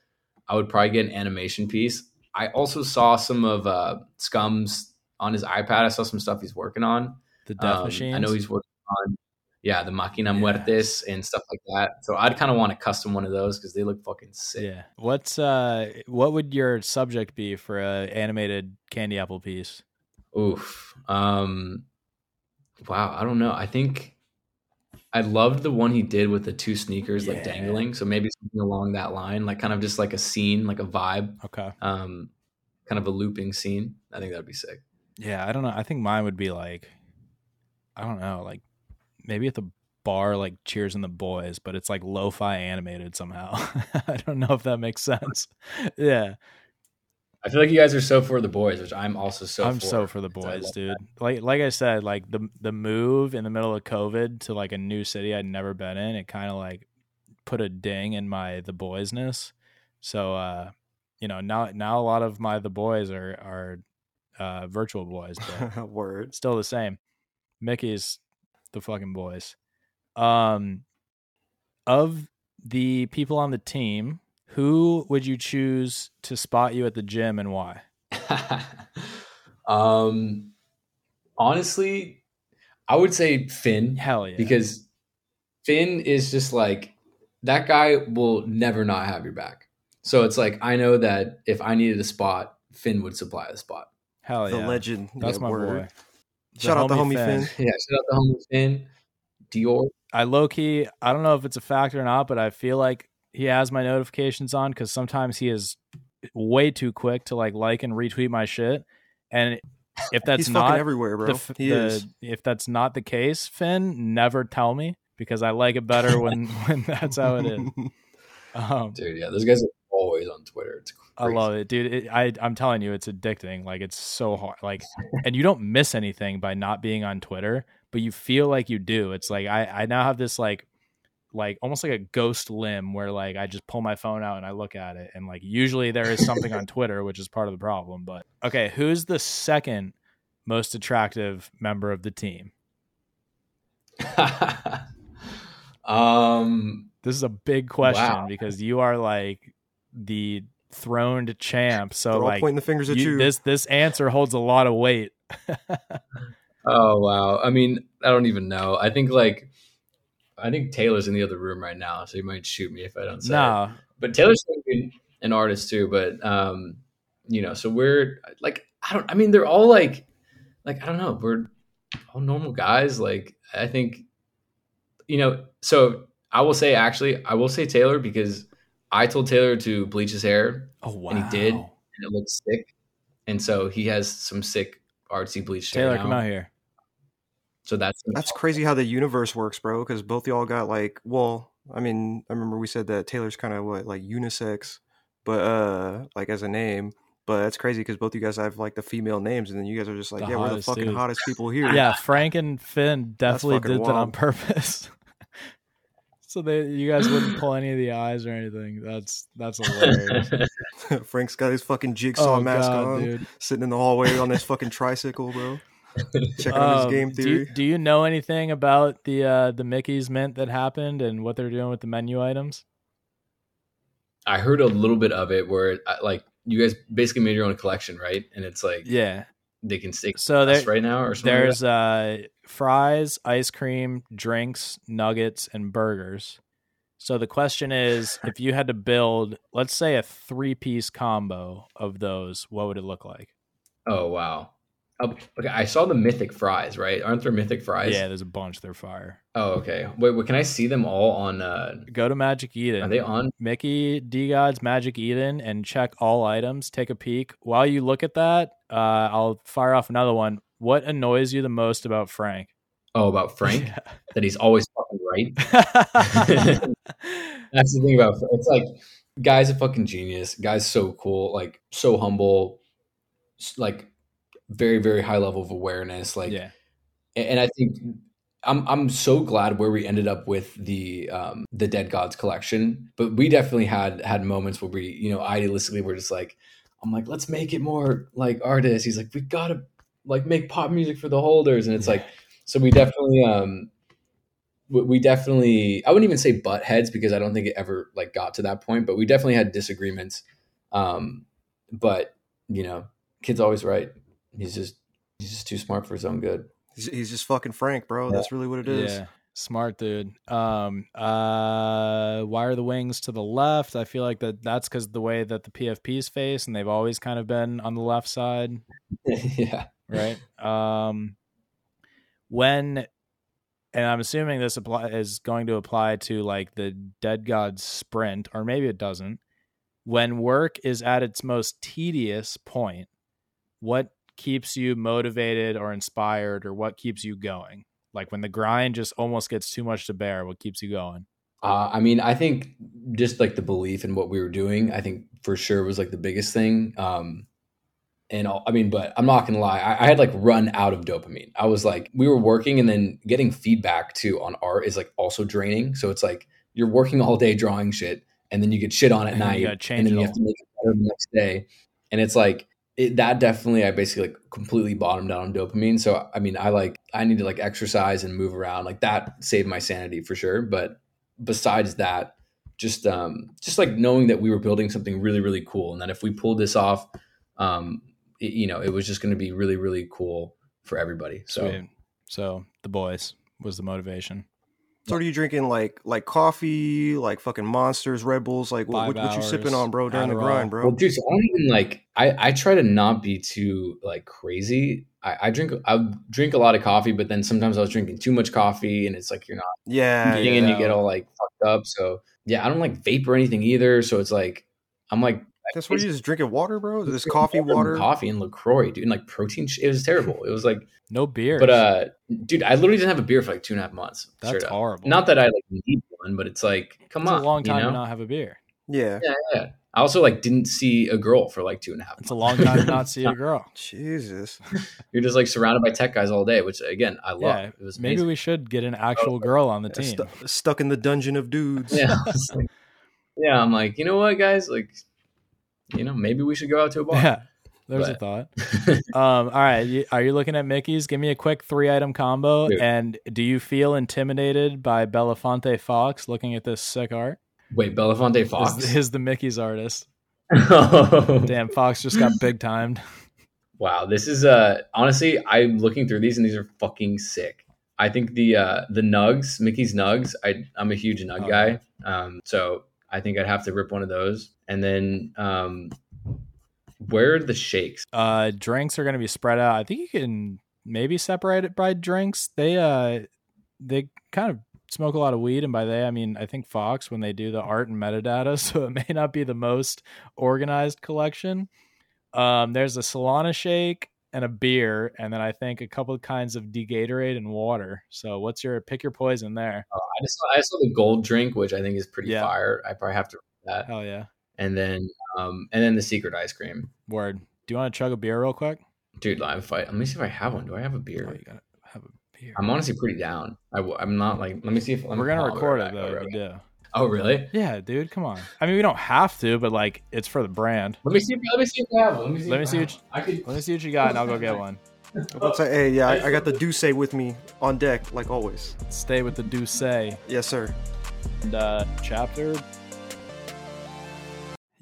I would probably get an animation piece. I also saw some of uh, Scum's on his iPad. I saw some stuff he's working on. The Death Um, Machines. I know he's working on, yeah, the Machina Yes. Muertes and stuff like that. So I'd kind of want to custom one of those because they look fucking sick. Yeah. What's uh what would your subject be for a animated candy apple piece? Oof. Um, wow. I don't know. I think I loved the one he did with the two sneakers like dangling. So maybe something along that line, like kind of just like a scene, like a vibe, Okay. um, kind of a looping scene. I think that'd be sick. Yeah, I don't know. I think mine would be like I don't know, like maybe at the bar like Cheers and the Boys, but it's like lo-fi animated somehow. I don't know if that makes sense. yeah. I feel like you guys are so for the boys, which I'm also so. I'm for, so for the 'cause I boys, dude. that. Like like I said, like the the move in the middle of COVID to like a new city I'd never been in, it kind of like put a ding in my the boysness. So uh, you know, now now a lot of my the boys are are uh virtual boys, but Word. still the same. Mickey's the fucking boys. Um of the people on the team, who would you choose to spot you at the gym and why? um, honestly, I would say Finn Hell yeah. because Finn is just like that guy will never not have your back. So it's like I know that if I needed a spot, Finn would supply the spot. Hell yeah. the legend. That's my word. boy. The Shout out to homie Finn. Yeah, shout out to homie Finn, Dior. I low key, I don't know if it's a fact or not, but I feel like he has my notifications on because sometimes he is way too quick to like like and retweet my shit. And if that's He's not everywhere, bro. the, he the- is. if that's not the case, Finn, never tell me because I like it better when when that's how it is. Um, Dude, yeah, those guys are always on Twitter. It's I love it, dude. It, I I'm telling you, it's addicting. Like it's so hard. Like, and you don't miss anything by not being on Twitter, but you feel like you do. It's like I I now have this like like almost like a ghost limb where like I just pull my phone out and I look at it, and like usually there is something on Twitter, which is part of the problem. But okay, who's the second most attractive member of the team? um, This is a big question Wow. because you are like the throned champ. So They're like pointing the fingers at you- you. this this answer holds a lot of weight. oh wow. I mean, I don't even know. I think like, I think Taylor's in the other room right now, so he might shoot me if I don't say. it. no, But Taylor's an artist too. But um, you know, so we're like, I don't. I mean, they're all like, like I don't know. We're all normal guys. Like I think, you know. So I will say actually, I will say Taylor because I told Taylor to bleach his hair Oh wow! And he did. and it looks sick. And so he has some sick artsy bleach hair Taylor, come out here. So that's That's crazy how the universe works, bro. Because both y'all got like, well, I mean, I remember we said that Taylor's kind of what like unisex, but uh, like as a name, But that's crazy because both you guys have like the female names, and then you guys are just like, The yeah, we're the hottest fucking dude. hottest people here. Yeah, Frank and Finn definitely fucking did that on purpose. so they you guys wouldn't pull any of the eyes or anything. That's that's hilarious. Frank's got his fucking jigsaw oh mask god, on, dude. sitting in the hallway on his fucking tricycle, bro. Checking on his Um, game do theory. you, do you know anything about the uh, the Mickey's mint that happened and what they're doing with the menu items? I heard a little bit of it where like you guys basically made your own collection, right? And it's like Yeah. They can stay So there, right now or something. like there's uh, fries, ice cream, drinks, nuggets, and burgers. So the question is, if you had to build, let's say, a three-piece combo of those, what would it look like? oh wow. Oh, okay, I saw the mythic fries, right? Aren't there mythic fries? Yeah, there's a bunch. They're fire. Oh, okay. Wait, wait, can I see them all on? uh Go to Magic Eden. Are they on? Mickey DeGod's Magic Eden and check all items. Take a peek. While you look at that, uh, I'll fire off another one. What annoys you the most about Frank? Oh, about Frank that he's always fucking right. That's the thing about Frank. it's like guy's a fucking genius. Guy's so cool, like so humble, like very very high level of awareness. Like, yeah. and I think I'm I'm so glad where we ended up with the um the Dead Gods collection. But we definitely had had moments where we you know idealistically we're just like I'm like let's make it more like artists. He's like we gotta like make pop music for the holders, and it's like so we definitely um we we definitely i wouldn't even say butt heads because i don't think it ever like got to that point but we definitely had disagreements um but you know kid's always right he's just he's just too smart for his own good He's, he's just fucking Frank, bro. That's really what it is. Yeah. Smart dude. Um uh why are the wings to the left? I feel like that that's cuz the way that the PFPs face and they've always kind of been on the left side, yeah right? um when and I'm assuming this apply is going to apply to like the Dead God sprint or maybe it doesn't. When work is at its most tedious point, what keeps you motivated or inspired or what keeps you going? Like when the grind just almost gets too much to bear, what keeps you going? uh, i mean i think just like the belief in what we were doing i think for sure was like the biggest thing um and all, I mean, but I'm not gonna lie, I, I had like run out of dopamine. I was like, we were working, and then getting feedback too on art is like also draining. So it's like you're working all day drawing shit, and then you get shit on at And night, and then you have to make it better the next day. And it's like it, that definitely, I basically like completely bottomed out on dopamine. So I mean, I like I need to like exercise and move around, like that saved my sanity for sure. But besides that, just um just like knowing that we were building something really really cool, and that if we pulled this off, um it, you know, it was just going to be really, really cool for everybody. So Sweet. So the boys was the motivation. So what are you drinking? Like like coffee, like fucking monsters, Red Bulls. Like what, Five what, what you sipping on, bro? During the grind, bro. well, dude, so I don't even like. I I try to not be too like crazy. I, I drink I drink a lot of coffee, but then sometimes I was drinking too much coffee, and it's like you're not yeah, eating yeah. and you get all like fucked up. So yeah, I don't like vape or anything either. So it's like I'm like That's what you just drinking water, bro. This coffee water. coffee and LaCroix, dude, and like protein. sh- It was terrible. It was like, No beer. but uh, dude, I literally didn't have a beer for like two and a half months. that's straight up. horrible. Not that I like need one, but it's like, come it's on, a long time You know? to not have a beer. Yeah. yeah, yeah. I also like didn't see a girl for like two and a half. It's a long time to not see a girl. Jesus. You're just like surrounded by tech guys all day, which again I love. Yeah, it was Maybe we should get an actual girl on the team. Stu- stuck in the dungeon of dudes. yeah, like- yeah. I'm like, you know what, guys? Like, you know, maybe we should go out to a bar. Yeah, there's a thought. Um, all right, are you looking at Mickey's? Give me a quick three item combo. Dude. And do you feel intimidated by Belafonte Fox looking at this sick art? Wait, Belafonte Fox. is the Mickey's artist? Damn. Damn, Fox just got big timed. Wow, this is uh honestly, I'm looking through these and these are fucking sick. I think the uh the nugs, Mickey's nugs, I I'm a huge nug Oh. guy. Um so I think I'd have to rip one of those. And then um where are the shakes? Uh, drinks are going to be spread out. I think you can maybe separate it by drinks. They uh, they kind of smoke a lot of weed, and by they I mean I think Fox when they do the art and metadata, so it may not be the most organized collection. Um, there's a Solana shake and a beer, and then I think a couple of kinds of degatorade and water. So what's your pick your poison there? Uh, I just I saw the gold drink, which I think is pretty Yeah. fire. I probably have to that. Hell yeah. and then um, and then the secret ice cream. Word. Do you want to chug a beer real quick? Dude, live fight. Let me see if I have one. Do I have a Oh, beer? you gotta have a beer. I'm honestly pretty down. I, am not like. Let me see if We're gonna oh, record it back, I'll be though. right if you do. Oh really? Yeah, dude, come on. I mean, we don't have to, but like, it's for the brand. Let me see. If, let me see if I have one. Let me see. Let me see I what have one. I could. Let me see what you got, and I'll go get one. Let's say, hey, yeah, I, I got the Duce with me on deck, like always. Stay with the Douce and Yes, sir. uh, chapter.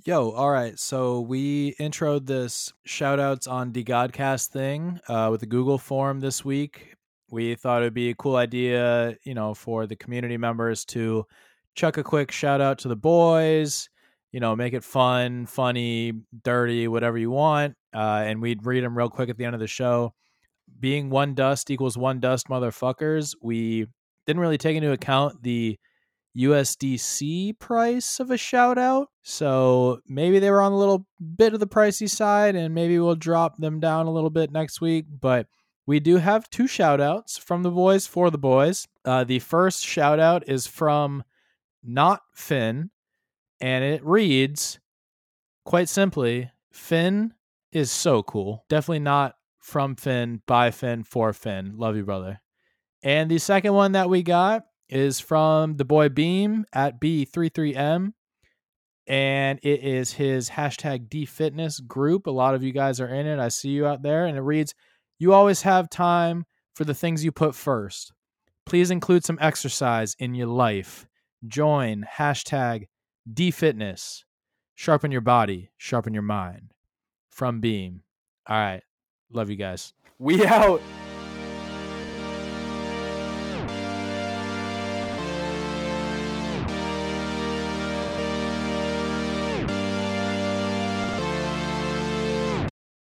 Yo, all right. So we introed this shout outs on the Godcast thing uh, with the Google form this week. We thought it'd be a cool idea, you know, for the community members to chuck a quick shout out to the boys, you know, make it fun, funny, dirty, whatever you want. Uh, and we'd read them real quick at the end of the show. Being one dust equals one dust, motherfuckers. We didn't really take into account the USDC price of a shout out. So maybe they were on a little bit of the pricey side, and maybe we'll drop them down a little bit next week. But we do have two shout outs from the boys for the boys. Uh, the first shout out is from Not Finn, and it reads quite simply Finn is so cool. Definitely not from Finn, by Finn, for Finn. Love you, brother. And the second one that we got is from the boy Beam at B33M. And it is his hashtag DFitness group. A lot of you guys are in it. I see you out there. And it reads You always have time for the things you put first. Please include some exercise in your life. Join hashtag DFitness. Sharpen your body, sharpen your mind. From Beam. All right. Love you guys. We out.